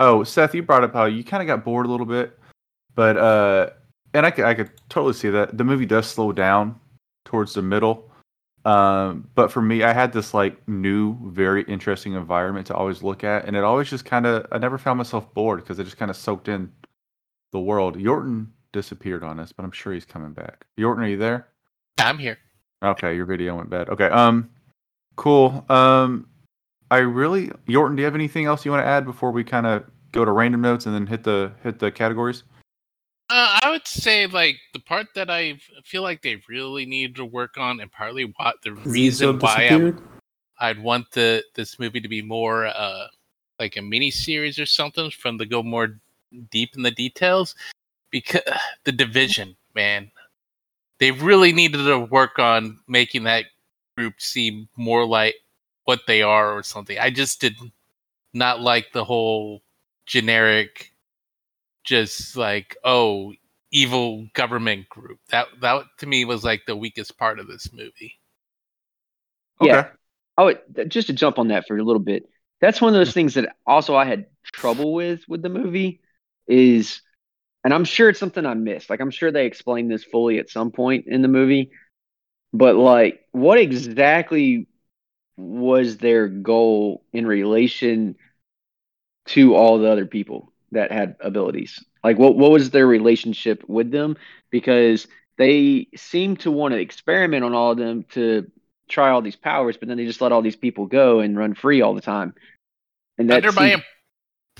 oh, Seth, you brought up how you kind of got bored a little bit, but uh, and I could I could totally see that the movie does slow down towards the middle. Um, but for me, I had this like new, very interesting environment to always look at, and it always just kind of I never found myself bored because it just kind of soaked in the world. Yorton disappeared on us, but I'm sure he's coming back. Yorton, are you there? I'm here. Okay, your video went bad. Okay, um, cool. Um, I really, Yorton, do you have anything else you want to add before we kind of go to random notes and then hit the hit the categories? Uh, I would say like the part that I feel like they really need to work on, and partly what the reason why I, I'd want the this movie to be more uh like a mini series or something from the go more deep in the details because the division man. They really needed to work on making that group seem more like what they are or something. I just did not like the whole generic just like oh evil government group that that to me was like the weakest part of this movie Yeah. Oh, just to jump on that for a little bit. That's one of those things that also I had trouble with with the movie is, and I'm sure it's something I missed. Like I'm sure they explained this fully at some point in the movie, but like, what exactly was their goal in relation to all the other people that had abilities? Like, what what was their relationship with them? Because they seem to want to experiment on all of them to try all these powers, but then they just let all these people go and run free all the time. And that under my seemed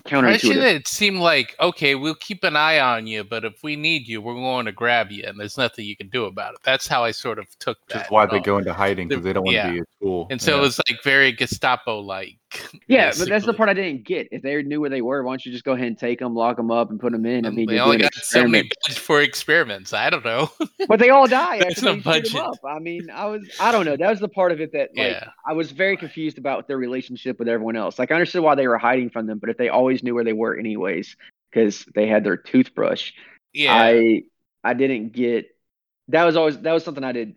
impression counterintuitive. it seemed like okay we'll keep an eye on you but if we need you we're going to grab you and there's nothing you can do about it that's how i sort of took that Which is why they uh, go into hiding because they don't want to Yeah. be a tool. and so Yeah. it was like very gestapo like Yeah, but that's the part I didn't get. If they knew where they were, why don't you just go ahead and take them, lock them up, and put them in? I mean, um, they you're only doing an got so many budget for experiments i don't know but they all die There's after no they shoot 'em budget. up. I mean, I was, I don't know. That was the part of it that, like, yeah I was very confused about their relationship with everyone else. Like, I understood why they were hiding from them, but if they always knew where they were anyways, because they had their toothbrush, yeah I, I didn't get. That was always that was something I did.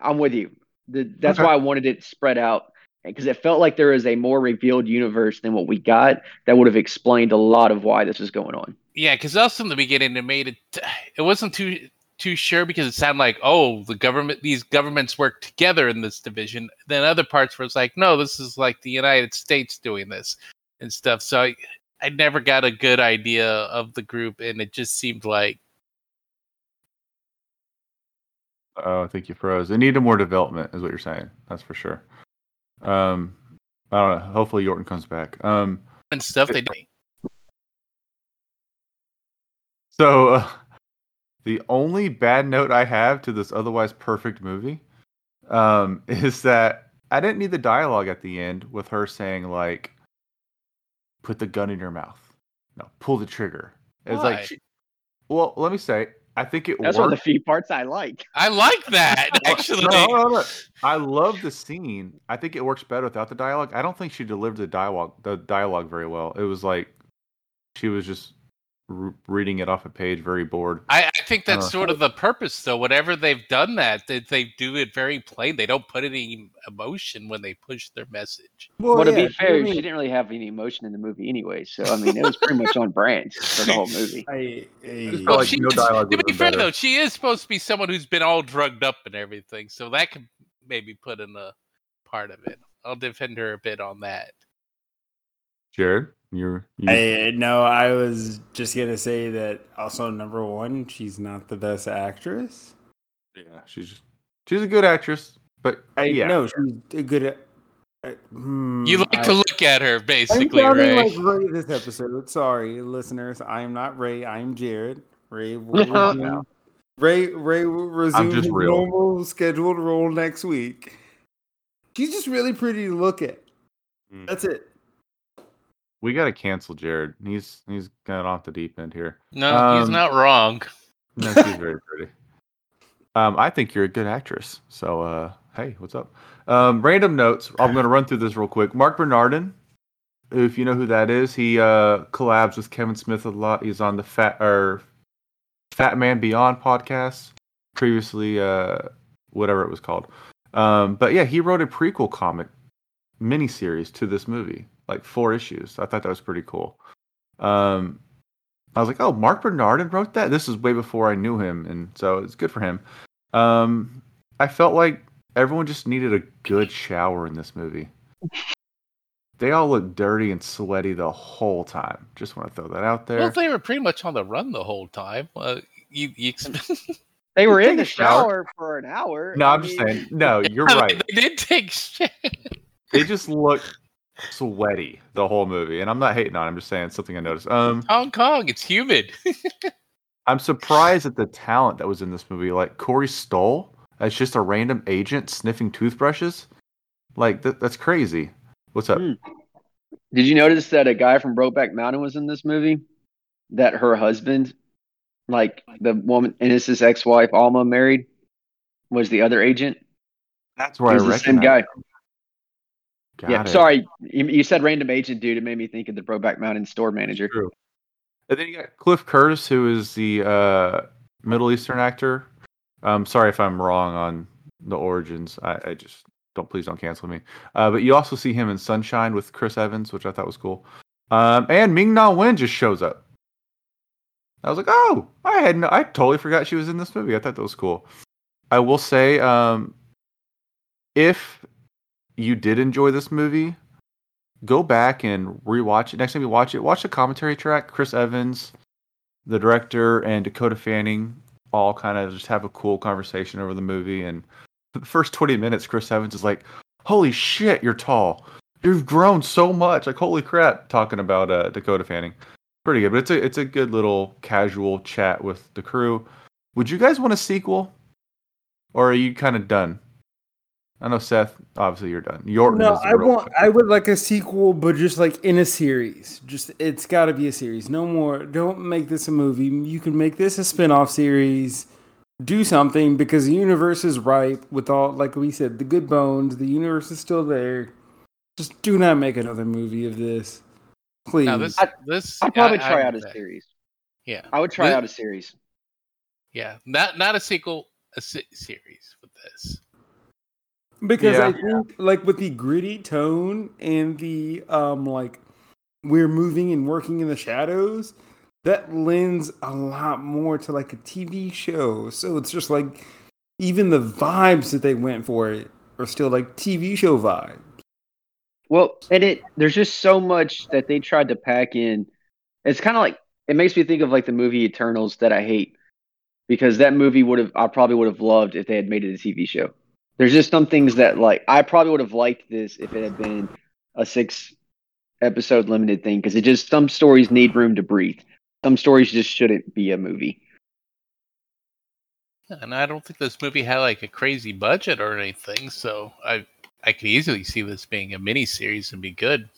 I'm with you. The, that's Okay. why I wanted it spread out because it felt like there was a more revealed universe than what we got that would have explained a lot of why this is going on. yeah because also in the beginning it made it it wasn't too too sure because it sounded like oh the government these governments work together in this division then other parts where it's like no this is like the united states doing this and stuff so i, I never got a good idea of the group and it just seemed like Oh, I think you froze. They needed more development, is what you're saying. That's for sure. Um, I don't know. Hopefully, Yorton comes back. Um, and stuff they do. so uh, the only bad note I have to this otherwise perfect movie um, is that I didn't need the dialogue at the end with her saying like, "Put the gun in your mouth." No, pull the trigger. It's like, she, well, let me say, I think it That's worked. one of the few parts I like. i like that actually No, no, no. I love the scene. I think it works better without the dialogue. I don't think she delivered the dialogue the dialogue very well. It was like she was just r- reading it off a page, very bored. I, I think that's Uh. sort of the purpose, though. Whatever they've done, that they, they do it very plain. They don't put any emotion when they push their message. Well, to yeah, be fair, I mean, she didn't really have any emotion in the movie anyway. So I mean, it was pretty much on brand for the whole movie. I, I- felt like she no dialogue To be fair, better. though, she is supposed to be someone who's been all drugged up and everything, so that could maybe put in a part of it. I'll defend her a bit on that. Jarred, you're you, I no, I was just gonna say that also number one, she's not the best actress. yeah, she's just, she's a good actress, but I yeah, no, she's a good. I- hmm, You like I- to look at her, I'm basically, Ray. like Ray this episode. Sorry, listeners. I am not Ray. I am Jarred. Ray will resume, Ray Ray will resume his real. normal scheduled role next week. She's just really pretty to look at. Mm. That's it. We got to cancel Jarred. He's he's gone off the deep end here. No, he's Um, not wrong. No, she's very pretty. Um, I think you're a good actress. So, uh, hey, what's up? Um, random notes. I'm going to run through this real quick. Marc Bernardin, if you know who that is, he uh, collabs with Kevin Smith a lot. He's on the Fat or Fatman Beyond podcast. Previously, uh, whatever it was called. Um, but yeah, he wrote a prequel comic miniseries to this movie, like four issues. I thought that was pretty cool. Um, I was like, oh, Marc Bernardin wrote that. This is way before I knew him, and so it's good for him. Um, I felt like everyone just needed a good shower in this movie. They all look dirty and sweaty the whole time. Just want to throw that out there. Well, they were pretty much on the run the whole time. Uh, you, you ex- They were Take in the shower. shower for an hour. no, I I'm just saying. No, you're I mean, right. They did take shit. They just look sweaty the whole movie, and I'm not hating on. it, I'm just saying something I noticed. Um, Hong Kong, it's humid. I'm surprised at the talent that was in this movie. Like Corey Stoll as just a random agent sniffing toothbrushes. Like th- that's crazy. What's up? Hmm. Did you notice that a guy from Brokeback Mountain was in this movie? That her husband, like the woman, and it's his ex-wife Alma married, was the other agent. That's He where I was the same guy. him. Got yeah, it. sorry, you, you said random agent, dude. It made me think of the Brokeback Mountain store manager. True. And then you got Cliff Curtis, who is the uh, Middle Eastern actor. Um, sorry if I'm wrong on the origins. I, I just don't please don't cancel me. Uh, but you also see him in Sunshine with Chris Evans, which I thought was cool. Um, and Ming Na Wen just shows up. I was like, oh, I had no, I totally forgot she was in this movie. I thought that was cool. I will say, um, if you did enjoy this movie, go back and rewatch it. Next time you watch it, watch the commentary track. Chris Evans, the director, and Dakota Fanning all kind of just have a cool conversation over the movie. And the first 20 minutes, Chris Evans is like, Holy shit, you're tall. You've grown so much. Like, holy crap, talking about uh, Dakota Fanning. Pretty good, but it's a it's a good little casual chat with the crew. Would you guys want a sequel, or are you kind of done? I know Seth. Obviously, you're done. Yorton No, I real- want. I would like a sequel, but just like in a series. Just it's got to be a series. No more. Don't make this a movie. You can make this a spin-off series. Do something because the universe is ripe with all, like we said, the good bones. The universe is still there. Just do not make another movie of this, please. Now this, I- this, I'd probably I- try I out do a that. series. Yeah, I would try Thi- out a series. yeah, not not a sequel, a se- series with this. Because Yeah. I think like with the gritty tone and the um like we're moving and working in the shadows, that lends a lot more to like a TV show. So it's just like even the vibes that they went for it are still like TV show vibe. Well, and it there's just so much that they tried to pack in. It's kind of like it makes me think of like the movie Eternals that I hate because that movie would have I probably would have loved if they had made it a TV show. There's just some things that like I probably would have liked this if it had been a six episode limited thing because it just some stories need room to breathe. Some stories just shouldn't be a movie. And I don't think this movie had like a crazy budget or anything, so I I could easily see this being a mini series and be good.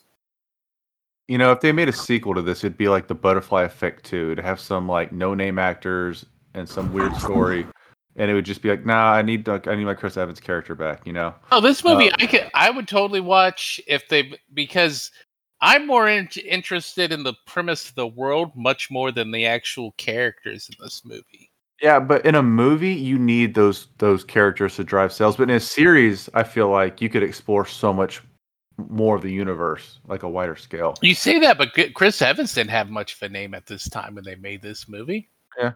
You know, if they made a sequel to this, it'd be like the Butterfly Effect too. To have some like no name actors and some weird story, and it would just be like, nah, I need like I need my Chris Evans character back. You know? Oh, this movie Uh, I could I would totally watch if they because I'm more in, interested in the premise of the world much more than the actual characters in this movie. Yeah, but in a movie, you need those those characters to drive sales. But in a series, I feel like you could explore so much more of the universe, like a wider scale. You say that, but Chris Evans didn't have much of a name at this time when they made this movie. Yeah,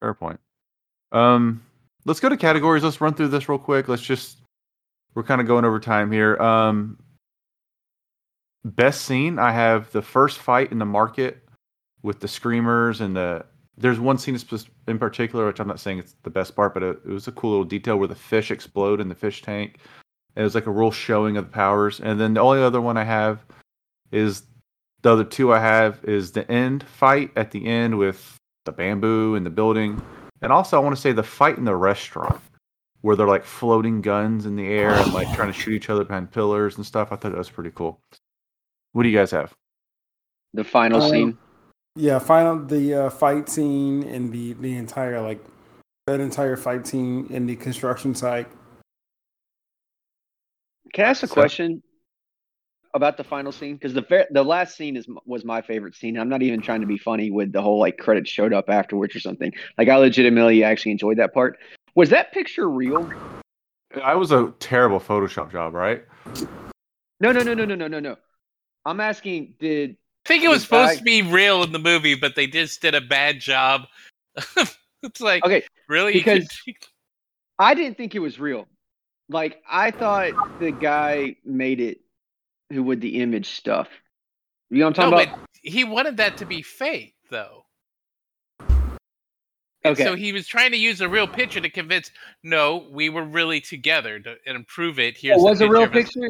fair point. Um, let's go to categories. Let's run through this real quick. Let's just we're kind of going over time here. Um, best scene. I have the first fight in the market with the screamers and the. There's one scene in particular, which I'm not saying it's the best part, but it, it was a cool little detail where the fish explode in the fish tank. It was like a real showing of the powers. And then the only other one I have is the other two I have is the end fight at the end with the bamboo and the building. And also I want to say the fight in the restaurant where they're like floating guns in the air and like trying to shoot each other behind pillars and stuff. I thought that was pretty cool. What do you guys have? The final Um, scene. Yeah, final the uh, fight scene and the the entire like that entire fight scene in the construction site. Can I ask a So- question about the final scene? Because the ver- the last scene is was my favorite scene. I'm not even trying to be funny with the whole like credits showed up afterwards or something. Like I legitimately actually enjoyed that part. Was that picture real? I was a terrible Photoshop job, right? No, no, no, no, no, no, no, no. I'm asking, did I think it was supposed guy- to be real in the movie, but they just did a bad job. it's like okay? really because- could- I didn't think it was real. Like I thought the guy made it who would the image stuff. You know what I'm no, talking but about? he wanted that to be fake though. And Okay. So he was trying to use a real picture to convince. No, we were really together to and improve it. Here's it was a real picture.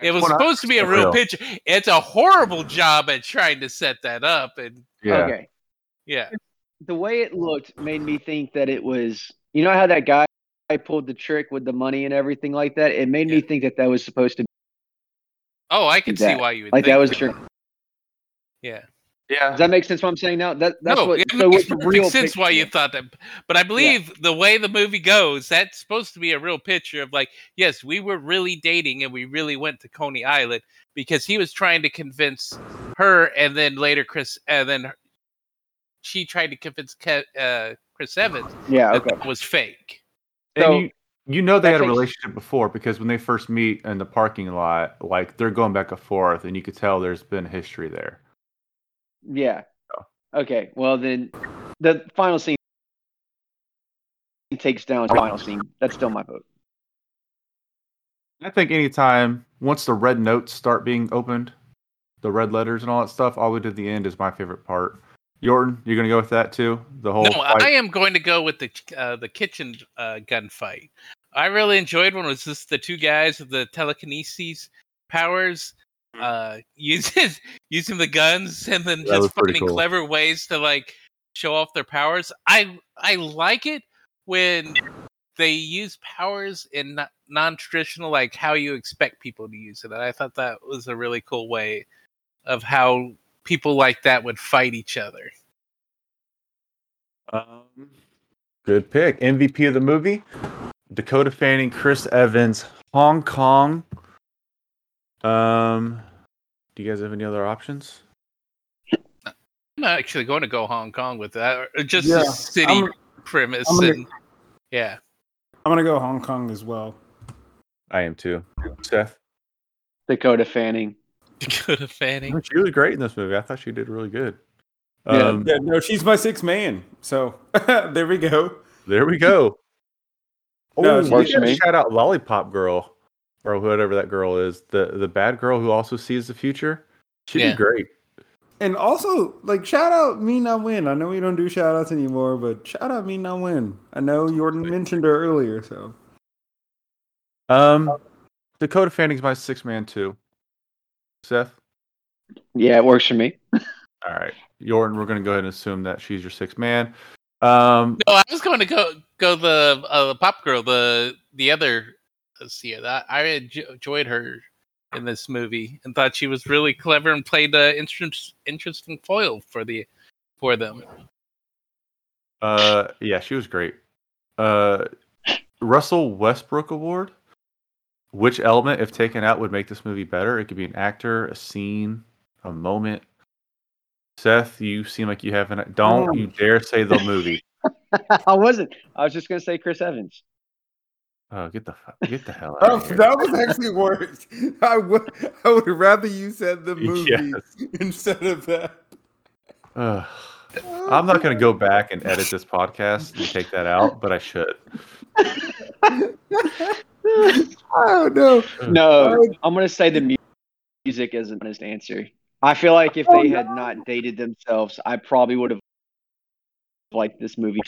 It was Well, not supposed to be a real real. picture. It's a horrible job at trying to set that up, and Yeah. Okay. yeah, The way it looked made me think that it was. You know how that guy pulled the trick with the money and everything like that. It made me think that that was supposed to be Oh, I can see why you would like think that was. that. Sure. Yeah. Yeah. Does that make sense? What I'm saying now? That that's no, what. it so makes it's a perfect real sense why you picture. thought that. But I believe the way the movie goes, that's supposed to be a real picture of like, yes, we were really dating and we really went to Coney Island because he was trying to convince her, and then later Chris, and then she tried to convince Ke- uh, Chris Evans Yeah. Okay. that was fake. And So- you, you know they had a relationship before because when they first meet in the parking lot, like they're going back and forth, and you could tell there's been history there. Yeah. Oh. Okay. Well, then the final scene takes down the final scene. That's still my vote. I think anytime once the red notes start being opened, the red letters and all that stuff, all the way to the end is my favorite part. Yorton, you're gonna go with that too? The whole No, fight? I am going to go with the uh, the kitchen uh, gunfight. I really enjoyed when it was just the two guys with the telekinesis powers, uh, using using the guns and then That just pretty finding cool. clever ways to like show off their powers. I I like it when they use powers in non- non-traditional, like how you expect people to use it. And I thought that was a really cool way of how people like that would fight each other. Um, good pick. MVP of the movie: Dakota Fanning, Chris Evans, Hong Kong. Um, do you guys have any other options? I'm actually going to go Hong Kong with that, just Yeah, the city I'm- premise. I'm gonna- and yeah, I'm gonna go Hong Kong as well. I am too. Seth, Dakota Fanning. Dakota Fanning. she was great in this movie. I thought she did really good. Yeah. Um, Yeah, no, she's my sixth man. So there we go. There we go. Oh, No, we works gotta shout out Lollipop Girl, or whatever that girl is. The the bad girl who also sees the future. She Yeah. did great. And also, like, shout out Ming-Na Wen. I know we don't do shout outs anymore, but shout out Ming-Na Wen. I know Jordan mentioned her earlier, so Um, Dakota Fanning's my six man too. Seth. Yeah, it works for me. All right, Jordan. We're gonna go ahead and assume that she's your six man. Um, No, I was going to go go the uh, pop girl, the the other Sia. That I enjoyed her in this movie and thought she was really clever and played the interest, interesting foil for the for them. uh, yeah, she was great. Uh, Russell Westbrook Award. Which element, if taken out, would make this movie better? It could be an actor, a scene, a moment. Seth, you seem like you haven't. Don't you dare say the movie. I wasn't. I was just gonna say Chris Evans. Oh, get the get the hell out Oh, of here. that was actually worse. I would, I would rather you said the movie Yes. instead of that. Ugh. I'm not going to go back and edit this podcast and take that out, but I should. I don't know. No, I'm gonna say the music is an honest answer. I feel like if Oh, they had not dated themselves, I probably would have liked this movie.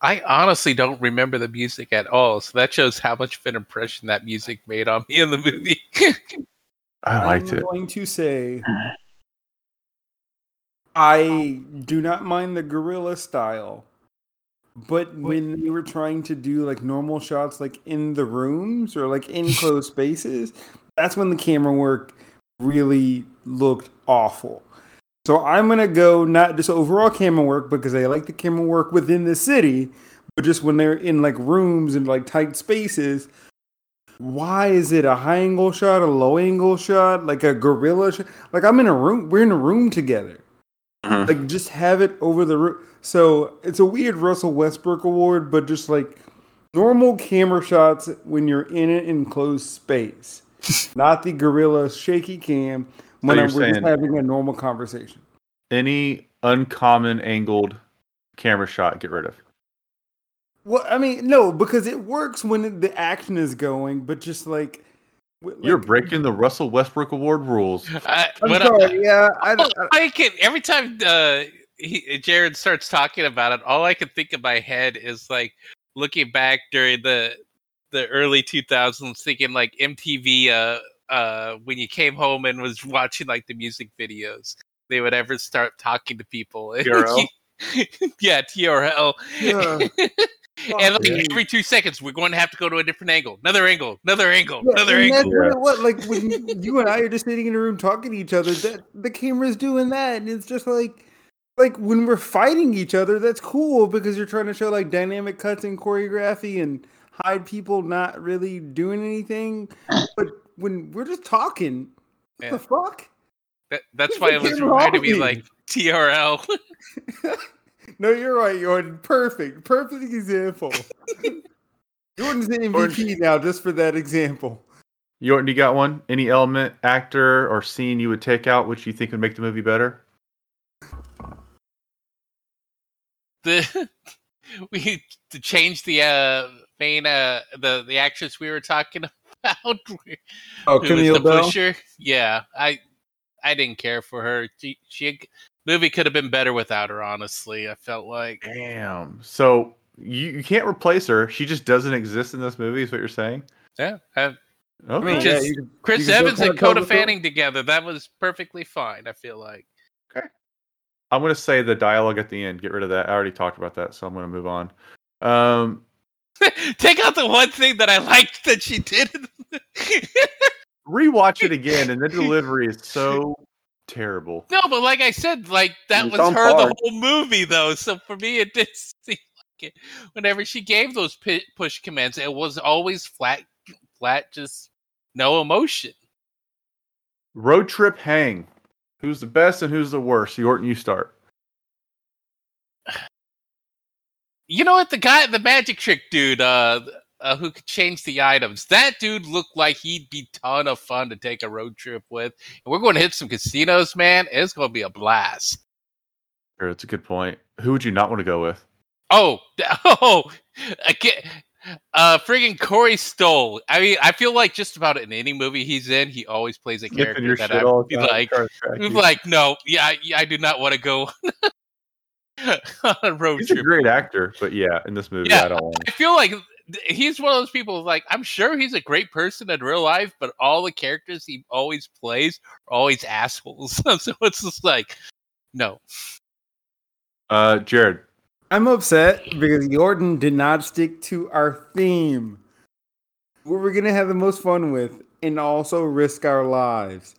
I honestly don't remember the music at all, so that shows how much of an impression that music made on me in the movie. I liked it. I'm going to say I do not mind the guerrilla style. But when they were trying to do like normal shots like in the rooms or like in closed spaces, that's when the camera work really looked awful. So I'm gonna go not just overall camera work because I like the camera work within the city, but just when they're in like rooms and like tight spaces. Why is it a high angle shot, a low angle shot, like a guerrilla shot? Like I'm in a room, we're in a room together. Mhm. Like just have it over the room. So it's a weird Russell Westbrook award, but just like normal camera shots when you're in an enclosed space, not the guerrilla shaky cam when you're I'm, we're just having a normal conversation. Any uncommon angled camera shot, get rid of. Well, I mean, no, because it works when the action is going, but just like, w- You're breaking the Russell Westbrook Award rules. I, I'm when I- sorry, yeah, I, I, I can every time uh, he, Jarred starts talking about it, all I can think in my head is like looking back during the the early 2000s, thinking like MTV. Uh, uh, when you came home and was watching like the music videos, they would ever start talking to people. TRL? yeah, TRL. Yeah. and like Yeah. every two seconds, we're going to have to go to a different angle, another angle, another angle, Yeah, another angle. that's what. Like when you- you and I are just sitting in a room talking to each other, that the camera's doing that, and it's just like, like when we're fighting each other, that's cool because you're trying to show like dynamic cuts and choreography and hide people not really doing anything. But when we're just talking, what Yeah. the fuck? That, that's why the it was camera reminding off me me. like TRL. No, you're right, Jordan. Perfect, perfect example. Jordan's an MVP now just for that example. Yorton, you got one? Any element, actor, or scene you would take out which you think would make the movie better? the we to change the uh main uh the the actress we were talking about Oh, who was the pusher yeah i i didn't care for her she, she movie could have been better without her honestly i felt like Damn. So you, you can't replace her. She just doesn't exist in this movie, is what you're saying? yeah I, Okay. mean, Just- you could- chris evans and tell coda fanning together that was perfectly fine i feel like Okay. I'm going to say the dialogue at the end. Get rid of that. I already talked about that, so I'm going to move on. Um, take out the one thing that i liked that she did rewatch it again, and the delivery is so terrible. No, but like I said, like that It's was her par. the whole movie, though. So for me, it did seem like it. Whenever she gave those pi- push commands, it was always flat, flat, just no emotion. Road trip hang. Who's the best and who's the worst? Yorton, you start. You know what? The guy, the magic trick dude, uh, uh, who could change the items. That dude looked like he'd be ton of fun to take a road trip with. And we're going to hit some casinos, man. It's going to be a blast. Sure, that's a good point. Who would you not want to go with? Oh, oh, again, uh, friggin' Corey Stoll. I mean, I feel like just about in any movie he's in, he always plays a character that I all be the time, like, you. like, no, yeah, I, yeah, I do not want to go on a road He's a great actor, but yeah, in this movie, Yeah. I don't want. I feel like he's one of those people. Like, I'm sure he's a great person in real life, but all the characters he always plays are always assholes. so it's just like, no. Uh, Jarred, I'm upset because Jordan did not stick to our theme. What we're gonna have the most fun with and also risk our lives.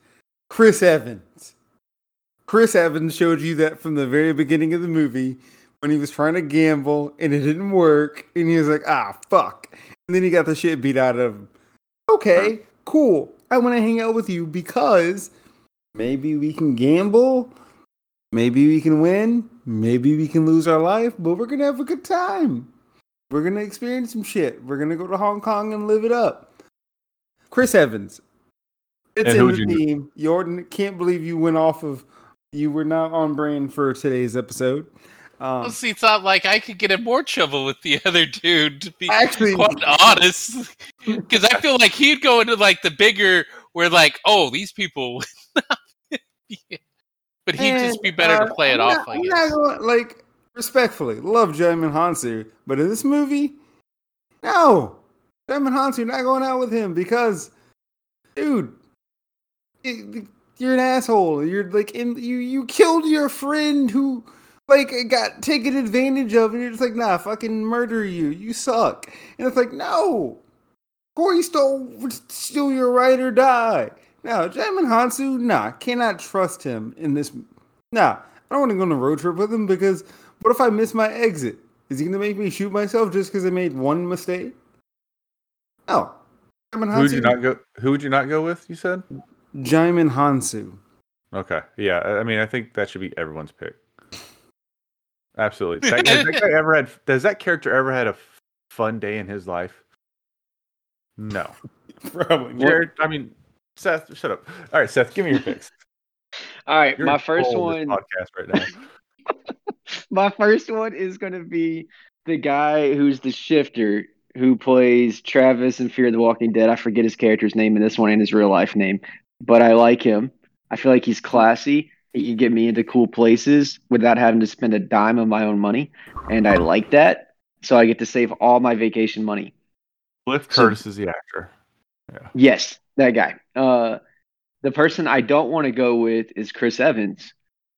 Chris Evans. Chris Evans showed you that from the very beginning of the movie when he was trying to gamble and it didn't work, and he was like, ah, fuck. And then he got the shit beat out of him. Okay, cool. I want to hang out with you because maybe we can gamble Maybe we can win. Maybe we can lose our life, but we're gonna have a good time. We're gonna experience some shit. We're gonna go to Hong Kong and live it up. Chris Evans. It's And in the you- theme. Jordan, can't believe you went off of. You were not on brand for today's episode. Um, honestly thought like I could get in more trouble with the other dude. To be Actually- quite honest, because I feel like he'd go into like the bigger, where like, oh, these people. Yeah. But he'd just be better uh, to play it I'm off. not- I guess. like respectfully, love Djimon Hounsou, but in this movie, no, Djimon Hounsou not going out with him because, dude, it- you're an asshole. You're like in you you killed your friend who like got taken advantage of, and you're just like, nah, fucking murder you. You suck. And it's like, no, Corey Stoll steal your right or die. No, Djimon Hounsou, nah, cannot trust him in this. Nah, I don't want to go on a road trip with him because what if I miss my exit? Is he gonna make me shoot myself just because I made one mistake? Oh. No. Jaimin Who would you Hansu- not go? Who would you not go with? You said. Djimon Hounsou. Okay. Yeah. I I mean, I think that should be everyone's pick. Absolutely. That, has that guy ever had? Does that character ever had a fun day in his life? No. Probably. Jarred. I mean, Seth. Shut up. All right, Seth. Give me your picks. All right, You're my first control of this one. Podcast right now. My first one is going to be the guy who's the shifter who plays Travis in Fear of the Walking Dead. I forget his character's name in this one and his real life name, but I like him. I feel like he's classy. He can get me into cool places without having to spend a dime of my own money, and I like that. So I get to save all my vacation money. Cliff So- Curtis is the actor. Yes, that guy. Uh, the person I don't want to go with is Chris Evans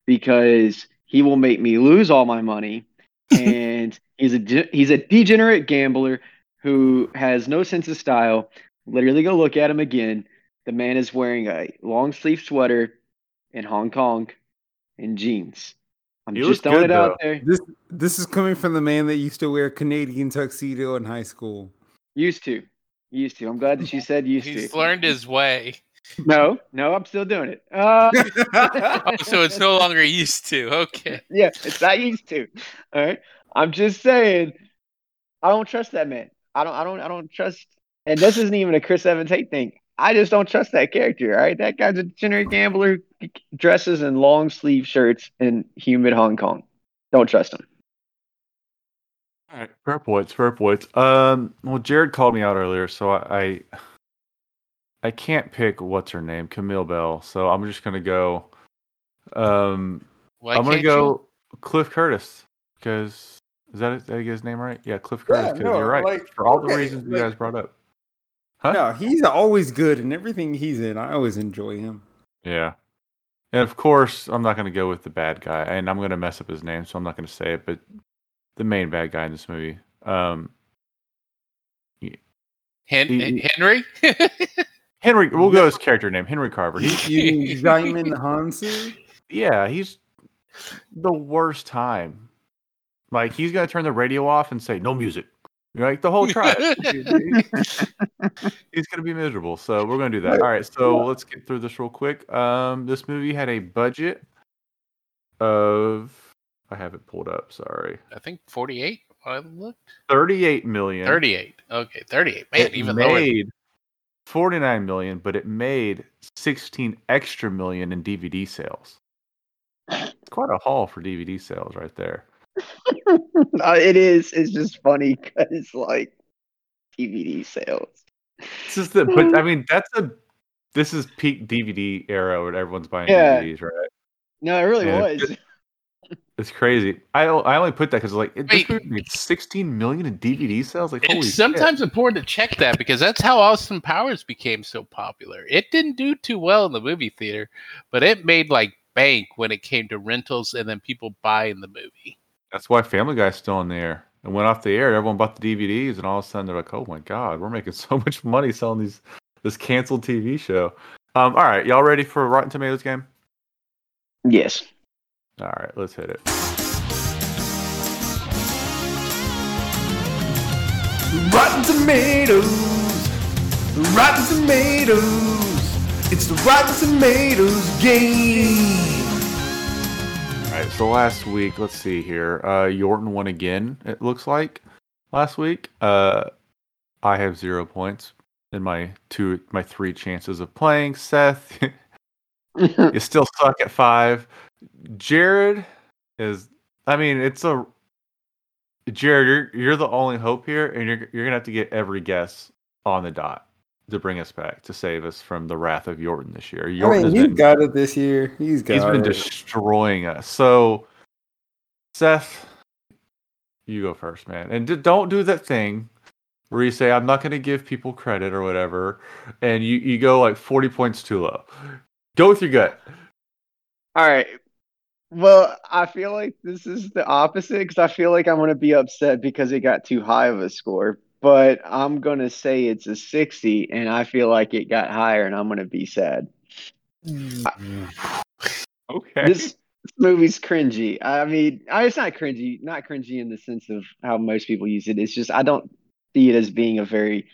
because he will make me lose all my money, and he's a de- he's a degenerate gambler who has no sense of style. Literally, go look at him again. The man is wearing a long sleeve sweater in Hong Kong and jeans. I'm He just throwing good, it out though. there. This this is coming from the man that used to wear Canadian tuxedo in high school. Used to, used to. I'm glad that you said used He's to. He's learned his way. No, no, I'm still doing it. Uh, Oh, so it's no longer used to. Okay. yeah, it's not used to. All right. I'm just saying, I don't trust that man. I don't. I don't. I don't trust. And this isn't even a Chris Evans hate thing. I just don't trust that character. All right, that guy's a degenerate gambler, dresses in long sleeve shirts in humid Hong Kong. Don't trust him. All right, fair points, fair points. Um, well, Jarred called me out earlier, so I, I, I can't pick what's her name, Camille Belle. So I'm just gonna go. Um, Why I'm gonna can't go Cliff Curtis because is that it? Did his name right? Yeah, Cliff Curtis. Yeah, no, you're right like, for all the okay, reasons you guys brought up. Huh? no, he's always good in everything he's in. I always enjoy him. Yeah. And of course, I'm not going to go with the bad guy, and I'm going to mess up his name, so I'm not going to say it. But the main bad guy in this movie, um, Hen- He- Henry? Henry. We'll go his character name, Henry Carver. He, You mean Djimon yeah, he's the worst time. Like he's going to turn the radio off and say no music. Like the whole tribe. he's going to be miserable. So we're going to do that. All right. So let's get through this real quick. Um, this movie had a budget of. I have it pulled up. Sorry. I think 48. I looked. 38 million. 38. Okay, 38. Man, it even lower. made 49 million, but it made 16 extra million in DVD sales. It's quite a haul for DVD sales right there. Uh, it is. It's just funny because like DVD sales. This is the, but I mean, that's a, this is peak DVD era where everyone's buying Yeah. DVDs, right? No, it really Yeah. was. It's crazy. I I only put that because like it, this movie made 16 million in DVD sales. Like holy It's shit. sometimes important to check that because that's how Austin Powers became so popular. It didn't do too well in the movie theater, but it made like bank when it came to rentals and then people buying the movie. That's why Family Guy's still on the air. It went off the air. Everyone bought the DVDs, and all of a sudden they're like, "Oh my god, we're making so much money selling these this canceled TV show." Um, all right, y'all ready for a Rotten Tomatoes game? Yes. All right, let's hit it. Rotten Tomatoes. Rotten Tomatoes. It's the Rotten Tomatoes game. All right, so last week, let's see here. Uh, Yorton won again. It looks like last week. Uh, I have zero points in my two, my three chances of playing. Seth, you still suck at five. Jarred is. I mean, it's a. Jarred, you're you're the only hope here, and you're you're gonna have to get every guess on the dot to bring us back to save us from the wrath of Yorton this year. I mean, has he's been got it this year. He's got he's been it. destroying us. So, Seth, you go first, man. And d- don't do that thing where you say I'm not going to give people credit or whatever, and you you go like 40 points too low. Go with your gut. All right. Well, I feel like this is the opposite because I feel like I'm going to be upset because it got too high of a score. But I'm going to say it's a 60, and I feel like it got higher, and I'm going to be sad. Mm. Okay. This, this movie's cringy. I mean, I, it's not cringy, not cringy in the sense of how most people use it. It's just I don't see it as being a very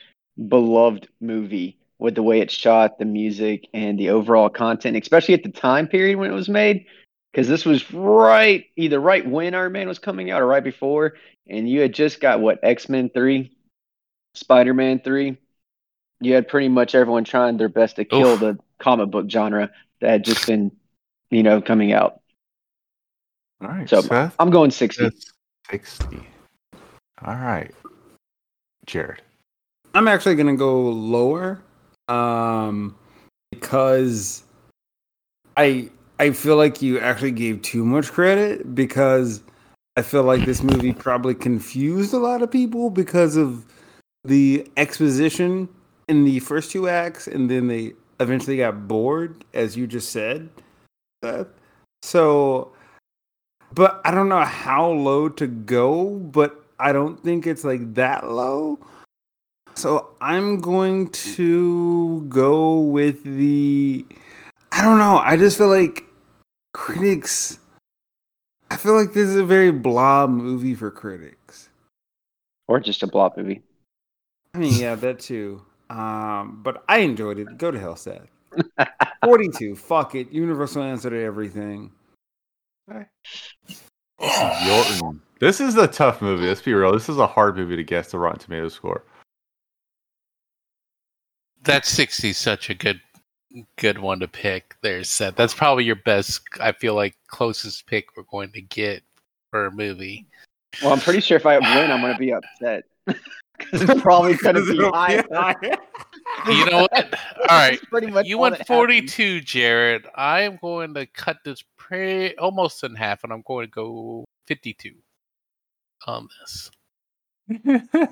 beloved movie with the way it's shot, the music, and the overall content, especially at the time period when it was made. Because this was right, either right when Iron Man was coming out or right before, and you had just got what X Men three, Spider Man three. You had pretty much everyone trying their best to kill Oof. the comic book genre that had just been, you know, coming out. All right. So Seth. I'm going 60. 60. All right. Jarred. I'm actually gonna go lower, um, because I I feel like you actually gave too much credit because I feel like this movie probably confused a lot of people because of the exposition in the first two acts, and then they eventually got bored, as you just said. Seth. So, but I don't know how low to go, but I don't think it's like that low. So I'm going to go with the. I don't know. I just feel like critics. I feel like this is a very blah movie for critics. Or just a blob movie. I mean, yeah, that too. Um, but I enjoyed it. Go to hell, Seth. Forty-two. Fuck it. Universal answer to everything. Yorton. This is a tough movie. Let's be real. This is a hard movie to guess the Rotten Tomatoes score. That 60 is such a good good one to pick there, Seth. That's probably your best, I feel like, closest pick we're going to get for a movie. Well, I'm pretty sure if I win, I'm going to be upset. Because it's probably going to be higher. You know what? All right. Pretty much You all went that happened. 42, Jarred. I am going to cut this pretty almost in half, and I'm going to go 52 on this.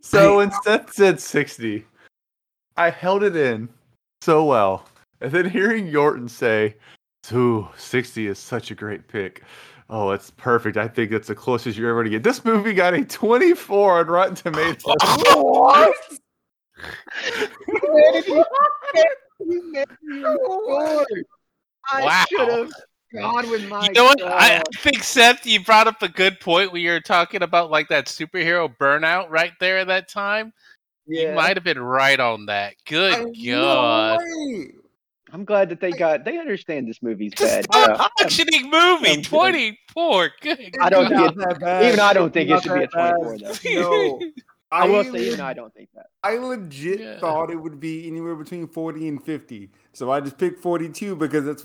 so when Seth said 60, I held it in so well. And then hearing Yorton say, Ooh, 60 is such a great pick. Oh, it's perfect. I think that's the closest you're ever going to get. This movie got a 24 on Rotten Tomatoes. What? You made me score. I Wow. should have gone with my. You know what? I, I think Seth, you brought up a good point when you were talking about like that superhero burnout right there at that time. Yeah. You might have been right on that. Good God. I'm glad that they got. They understand this movie's Just bad. a Yeah. functioning movie. I'm good. 24. Good. I don't Not think that bad. even I don't think it should be a that 24 bad. though. No, I will I say even I don't think that. I legit Yeah. thought it would be anywhere between 40 and 50. So I just picked 42 because that's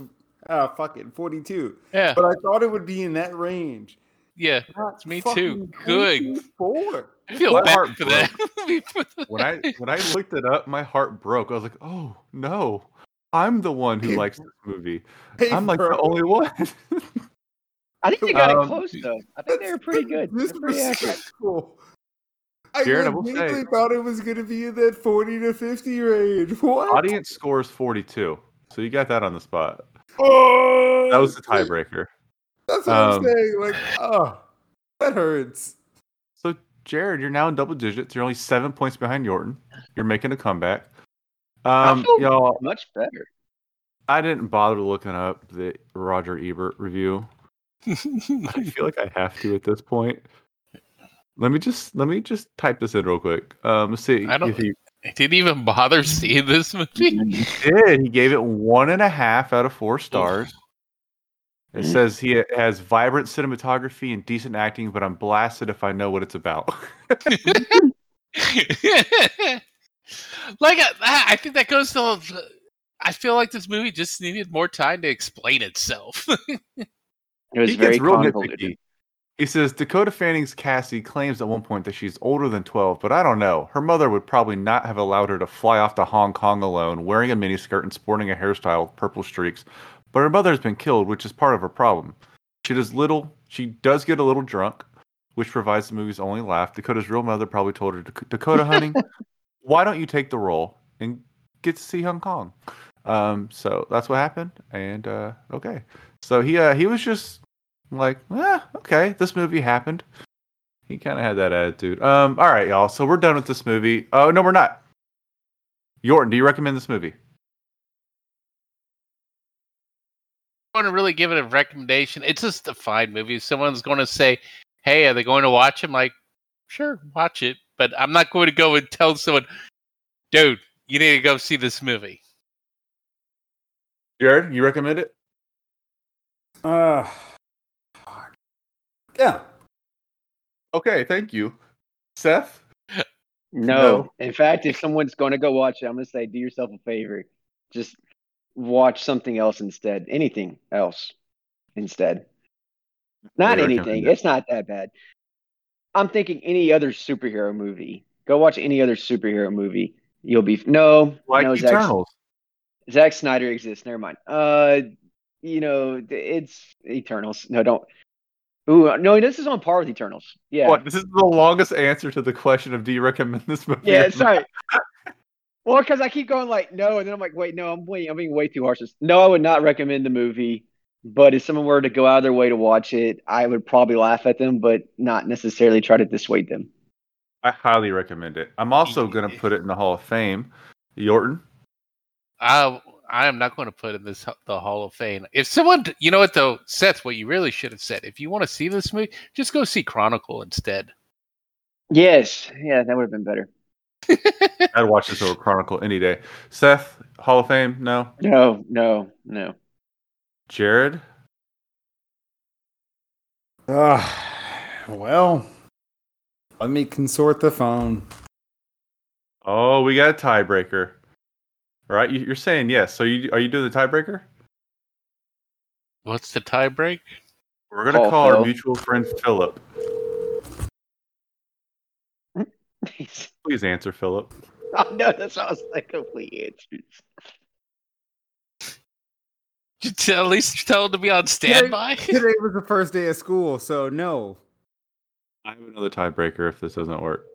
ah fuck it, 42. Yeah. But I thought it would be in that range. Yeah. Not Me fucking too. Good. 24. I feel My bad for that. when I when I looked it up, my heart broke. I was like, "Oh no, I'm the one who Hey, likes this movie. Hey, I'm like the only one." I think they got Um, it close though. I think they were pretty good. This They're pretty accurate. respectful. I Jarred, I will thought it was going to be in that 40 to 50 range. What? Audience scores 42, so you got that on the spot. Oh, That was the tiebreaker. That's what Um, I'm saying. Like, oh, that hurts. So, Jarred, you're now in double digits. You're only seven points behind Yorton. You're making a comeback. Um, I feel y'all, much better. I didn't bother looking up the Roger Ebert review. I feel like I have to at this point. Let me just let me just type this in real quick. Um, let's see I don't- if he I didn't even bother seeing this movie. did. He gave it one and a half out of four stars. It says he has vibrant cinematography and decent acting, but I'm blasted if I know what it's about. like uh, I, I think that goes to. I feel like this movie just needed more time to explain itself. It was he very gets real convoluted. nitpicky. He says Dakota Fanning's Cassie claims at one point that she's older than 12, but I don't know. Her mother would probably not have allowed her to fly off to Hong Kong alone, wearing a miniskirt and sporting a hairstyle with purple streaks. But her mother has been killed, which is part of her problem. She does little. She does get a little drunk, which provides the movie's only laugh. Dakota's real mother probably told her, Dakota, honey, why don't you take the role and get to see Hong Kong? Um, so that's what happened. And uh, okay, so he uh, he was just like, eh, okay, this movie happened. He kind of had that attitude. Um, all right, y'all. So we're done with this movie. Oh no, we're not. Yorton, do you recommend this movie? I want to really give it a recommendation. It's just a fine movie. Someone's going to say, "Hey, are they going to watch?" I'm like, "Sure, watch it," but I'm not going to go and tell someone, "Dude, you need to go see this movie." Jarred, you recommend it? Uh, yeah. Okay, thank you. Seth? No. No. In fact, if someone's going to go watch it, I'm going to say, do yourself a favor. Just watch something else instead. Anything else instead. Not anything. it. It's not that bad. I'm thinking any other superhero movie. Go watch any other superhero movie. You'll be no, Like no. Zack, Eternals. Zack Snyder exists. Never mind. Uh, you know, it's Eternals. No, don't. Ooh, no, this is on par with Eternals. Yeah. What? This is the longest answer to the question of do you recommend this movie? Yeah, sorry. well, because I keep going like no, and then I'm like, wait, no, I'm wait, I'm being way too harsh. No, I would not recommend the movie. But if someone were to go out of their way to watch it, I would probably laugh at them, but not necessarily try to dissuade them. I highly recommend it. I'm also going to put it in the Hall of Fame. Yorton? I I am not going to put in this the Hall of Fame. If someone, you know what though, Seth, what you really should have said, if you want to see this movie, just go see Chronicle instead. Yes, yeah, that would have been better. I'd watch this over Chronicle any day. Seth, Hall of Fame? No. No, no, no. Jarred? Uh, well, let me consort the phone. Oh, we got a tiebreaker. All right, you- you're saying yes. So you are you doing the tiebreaker? What's the tie break? We're going to Call call our mutual friend Philip. Please answer, Philip. oh, no, that sounds like complete answers. Just at least tell them to be on standby. Today was the first day of school, so no. I have another tiebreaker if this doesn't work.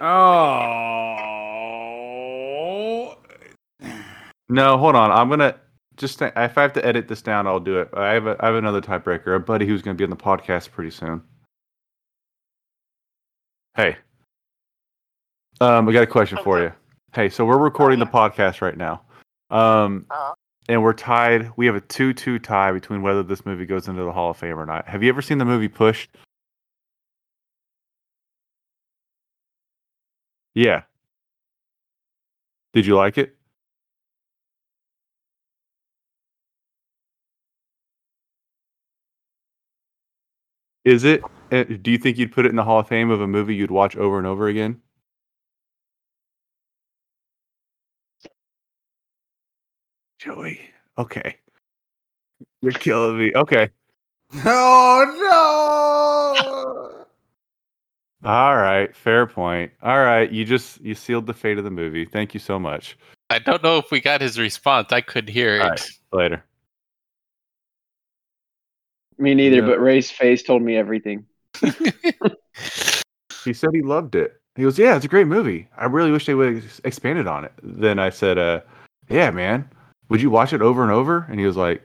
Oh. No, hold on. I'm gonna just if I have to edit this down, I'll do it. I have a, I have another tiebreaker. A buddy who's gonna be on the podcast pretty soon. Hey, um, we got a question for you. Hey, so we're recording the podcast right now, um, and we're tied. We have a two-two tie between whether this movie goes into the Hall of Fame or not. Have you ever seen the movie Push? Yeah. Did you like it? Is it? uh, Do you think you'd put it in the Hall of Fame of a movie you'd watch over and over again? Joey. Okay. You're killing me. Okay. Oh no. All right. Fair point. All right. You just you sealed the fate of the movie. Thank you so much. I don't know if we got his response. I couldn't hear it. All right. Later. Me neither, Yeah. but Ray's face told me everything. He said he loved it. He goes, "Yeah, it's a great movie. I really wish they would have expanded on it." Then I said, "Uh, yeah, man. Would you watch it over and over?" And he was like,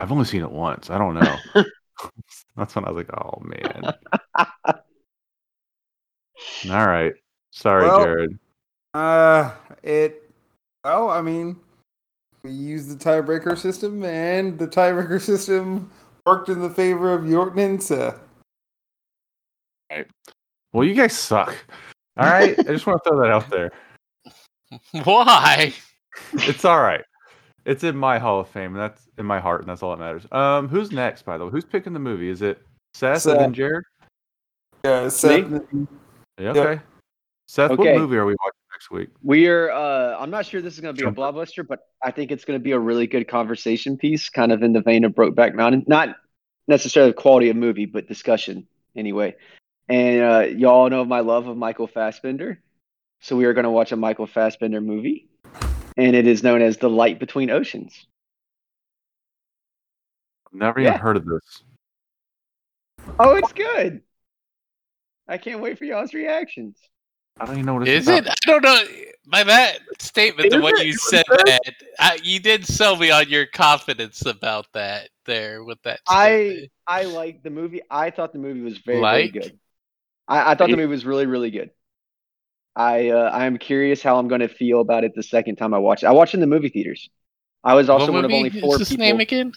"I've only seen it once. I don't know." That's when I was like, "Oh man." All right. Sorry, Well- Jarred. Uh, it. Well, I mean, we used the tiebreaker system, and the tiebreaker system worked in the favor of Yorton and Seth. Well, you guys suck. All right. I just want to throw that out there. Why? It's all right. It's in my Hall of Fame, and that's in my heart, and that's all that matters. Um, who's next, by the way? Who's picking the movie? Is it Seth, and then Jarred? Yeah, Seth. Yeah, okay. Seth, Okay. what movie are we watching next week? We are. Uh, I'm not sure this is going to be a Jump. blockbuster, but I think it's going to be a really good conversation piece, kind of in the vein of Brokeback Mountain. Not necessarily the quality of movie, but discussion anyway. And uh, y'all know my love of Michael Fassbender, so we are going to watch a Michael Fassbender movie, and it is known as The Light Between Oceans. Never even Yeah. heard of this. Oh, it's good. I can't wait for y'all's reactions. I don't even know what it's Is about. it? I don't know. By that statement, the Is way it? you said that, I, you did sell me on your confidence about that there with that. I statement. I like the movie. I thought the movie was very Like? very good. I, I thought the movie was really really good. I uh, I am curious how I'm going to feel about it the second time I watch it. I watched it in the movie theaters. I was also one of only four is this people. name again?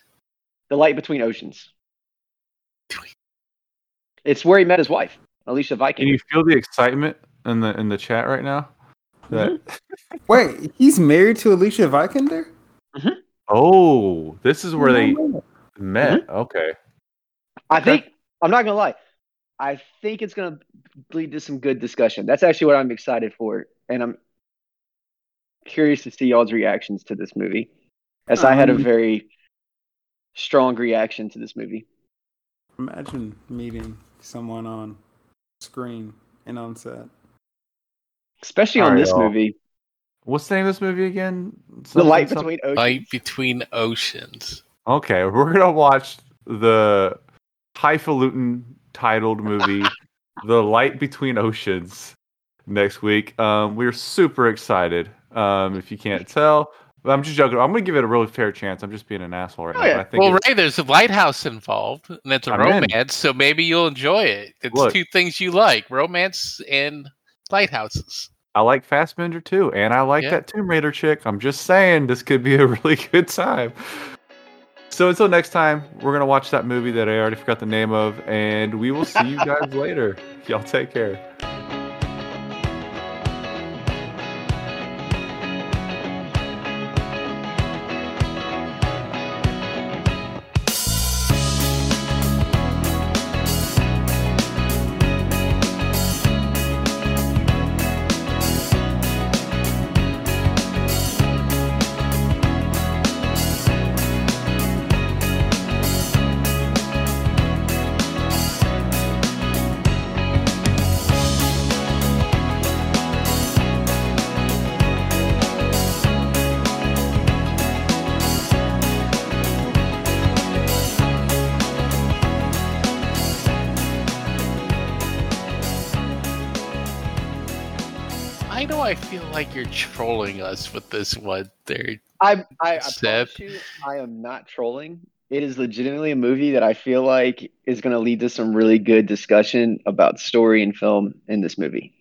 The Light Between Oceans. It's where he met his wife, Alicia Vikander. Can you feel the excitement in the in the chat right now? That mm-hmm. Wait, he's married to Alicia Vikander? Mm-hmm. oh, this is where they No, met. Mm-hmm. Okay. I Okay. think I'm not gonna lie. I think it's gonna lead to some good discussion. That's actually what I'm excited for, and I'm curious to see y'all's reactions to this movie. As I had a Um, very strong reaction to this movie. Imagine meeting someone on screen and on set. Especially All on right, this y'all. movie. What's the name of this movie again? The light something- between oceans. Light between oceans. Okay, we're gonna watch the highfalutin titled movie, "The Light Between Oceans," next week. Um, we're super excited. Um, if you can't tell, but I'm just joking. I'm gonna give it a really fair chance. I'm just being an asshole right Oh, now. yeah. I think Well, it's- Ray, there's a lighthouse involved, and it's a I'm in. romance, so maybe you'll enjoy it. It's Look. two things you like: romance and lighthouses. I like Fassbender too, and I like Yeah. that Tomb Raider chick. I'm just saying this could be a really good time. So until next time, we're gonna watch that movie that I already forgot the name of, and we will see you guys later. Y'all take care. This one there. I I, I promise you, I am not trolling. It is legitimately a movie that I feel like is going to lead to some really good discussion about story and film in this movie.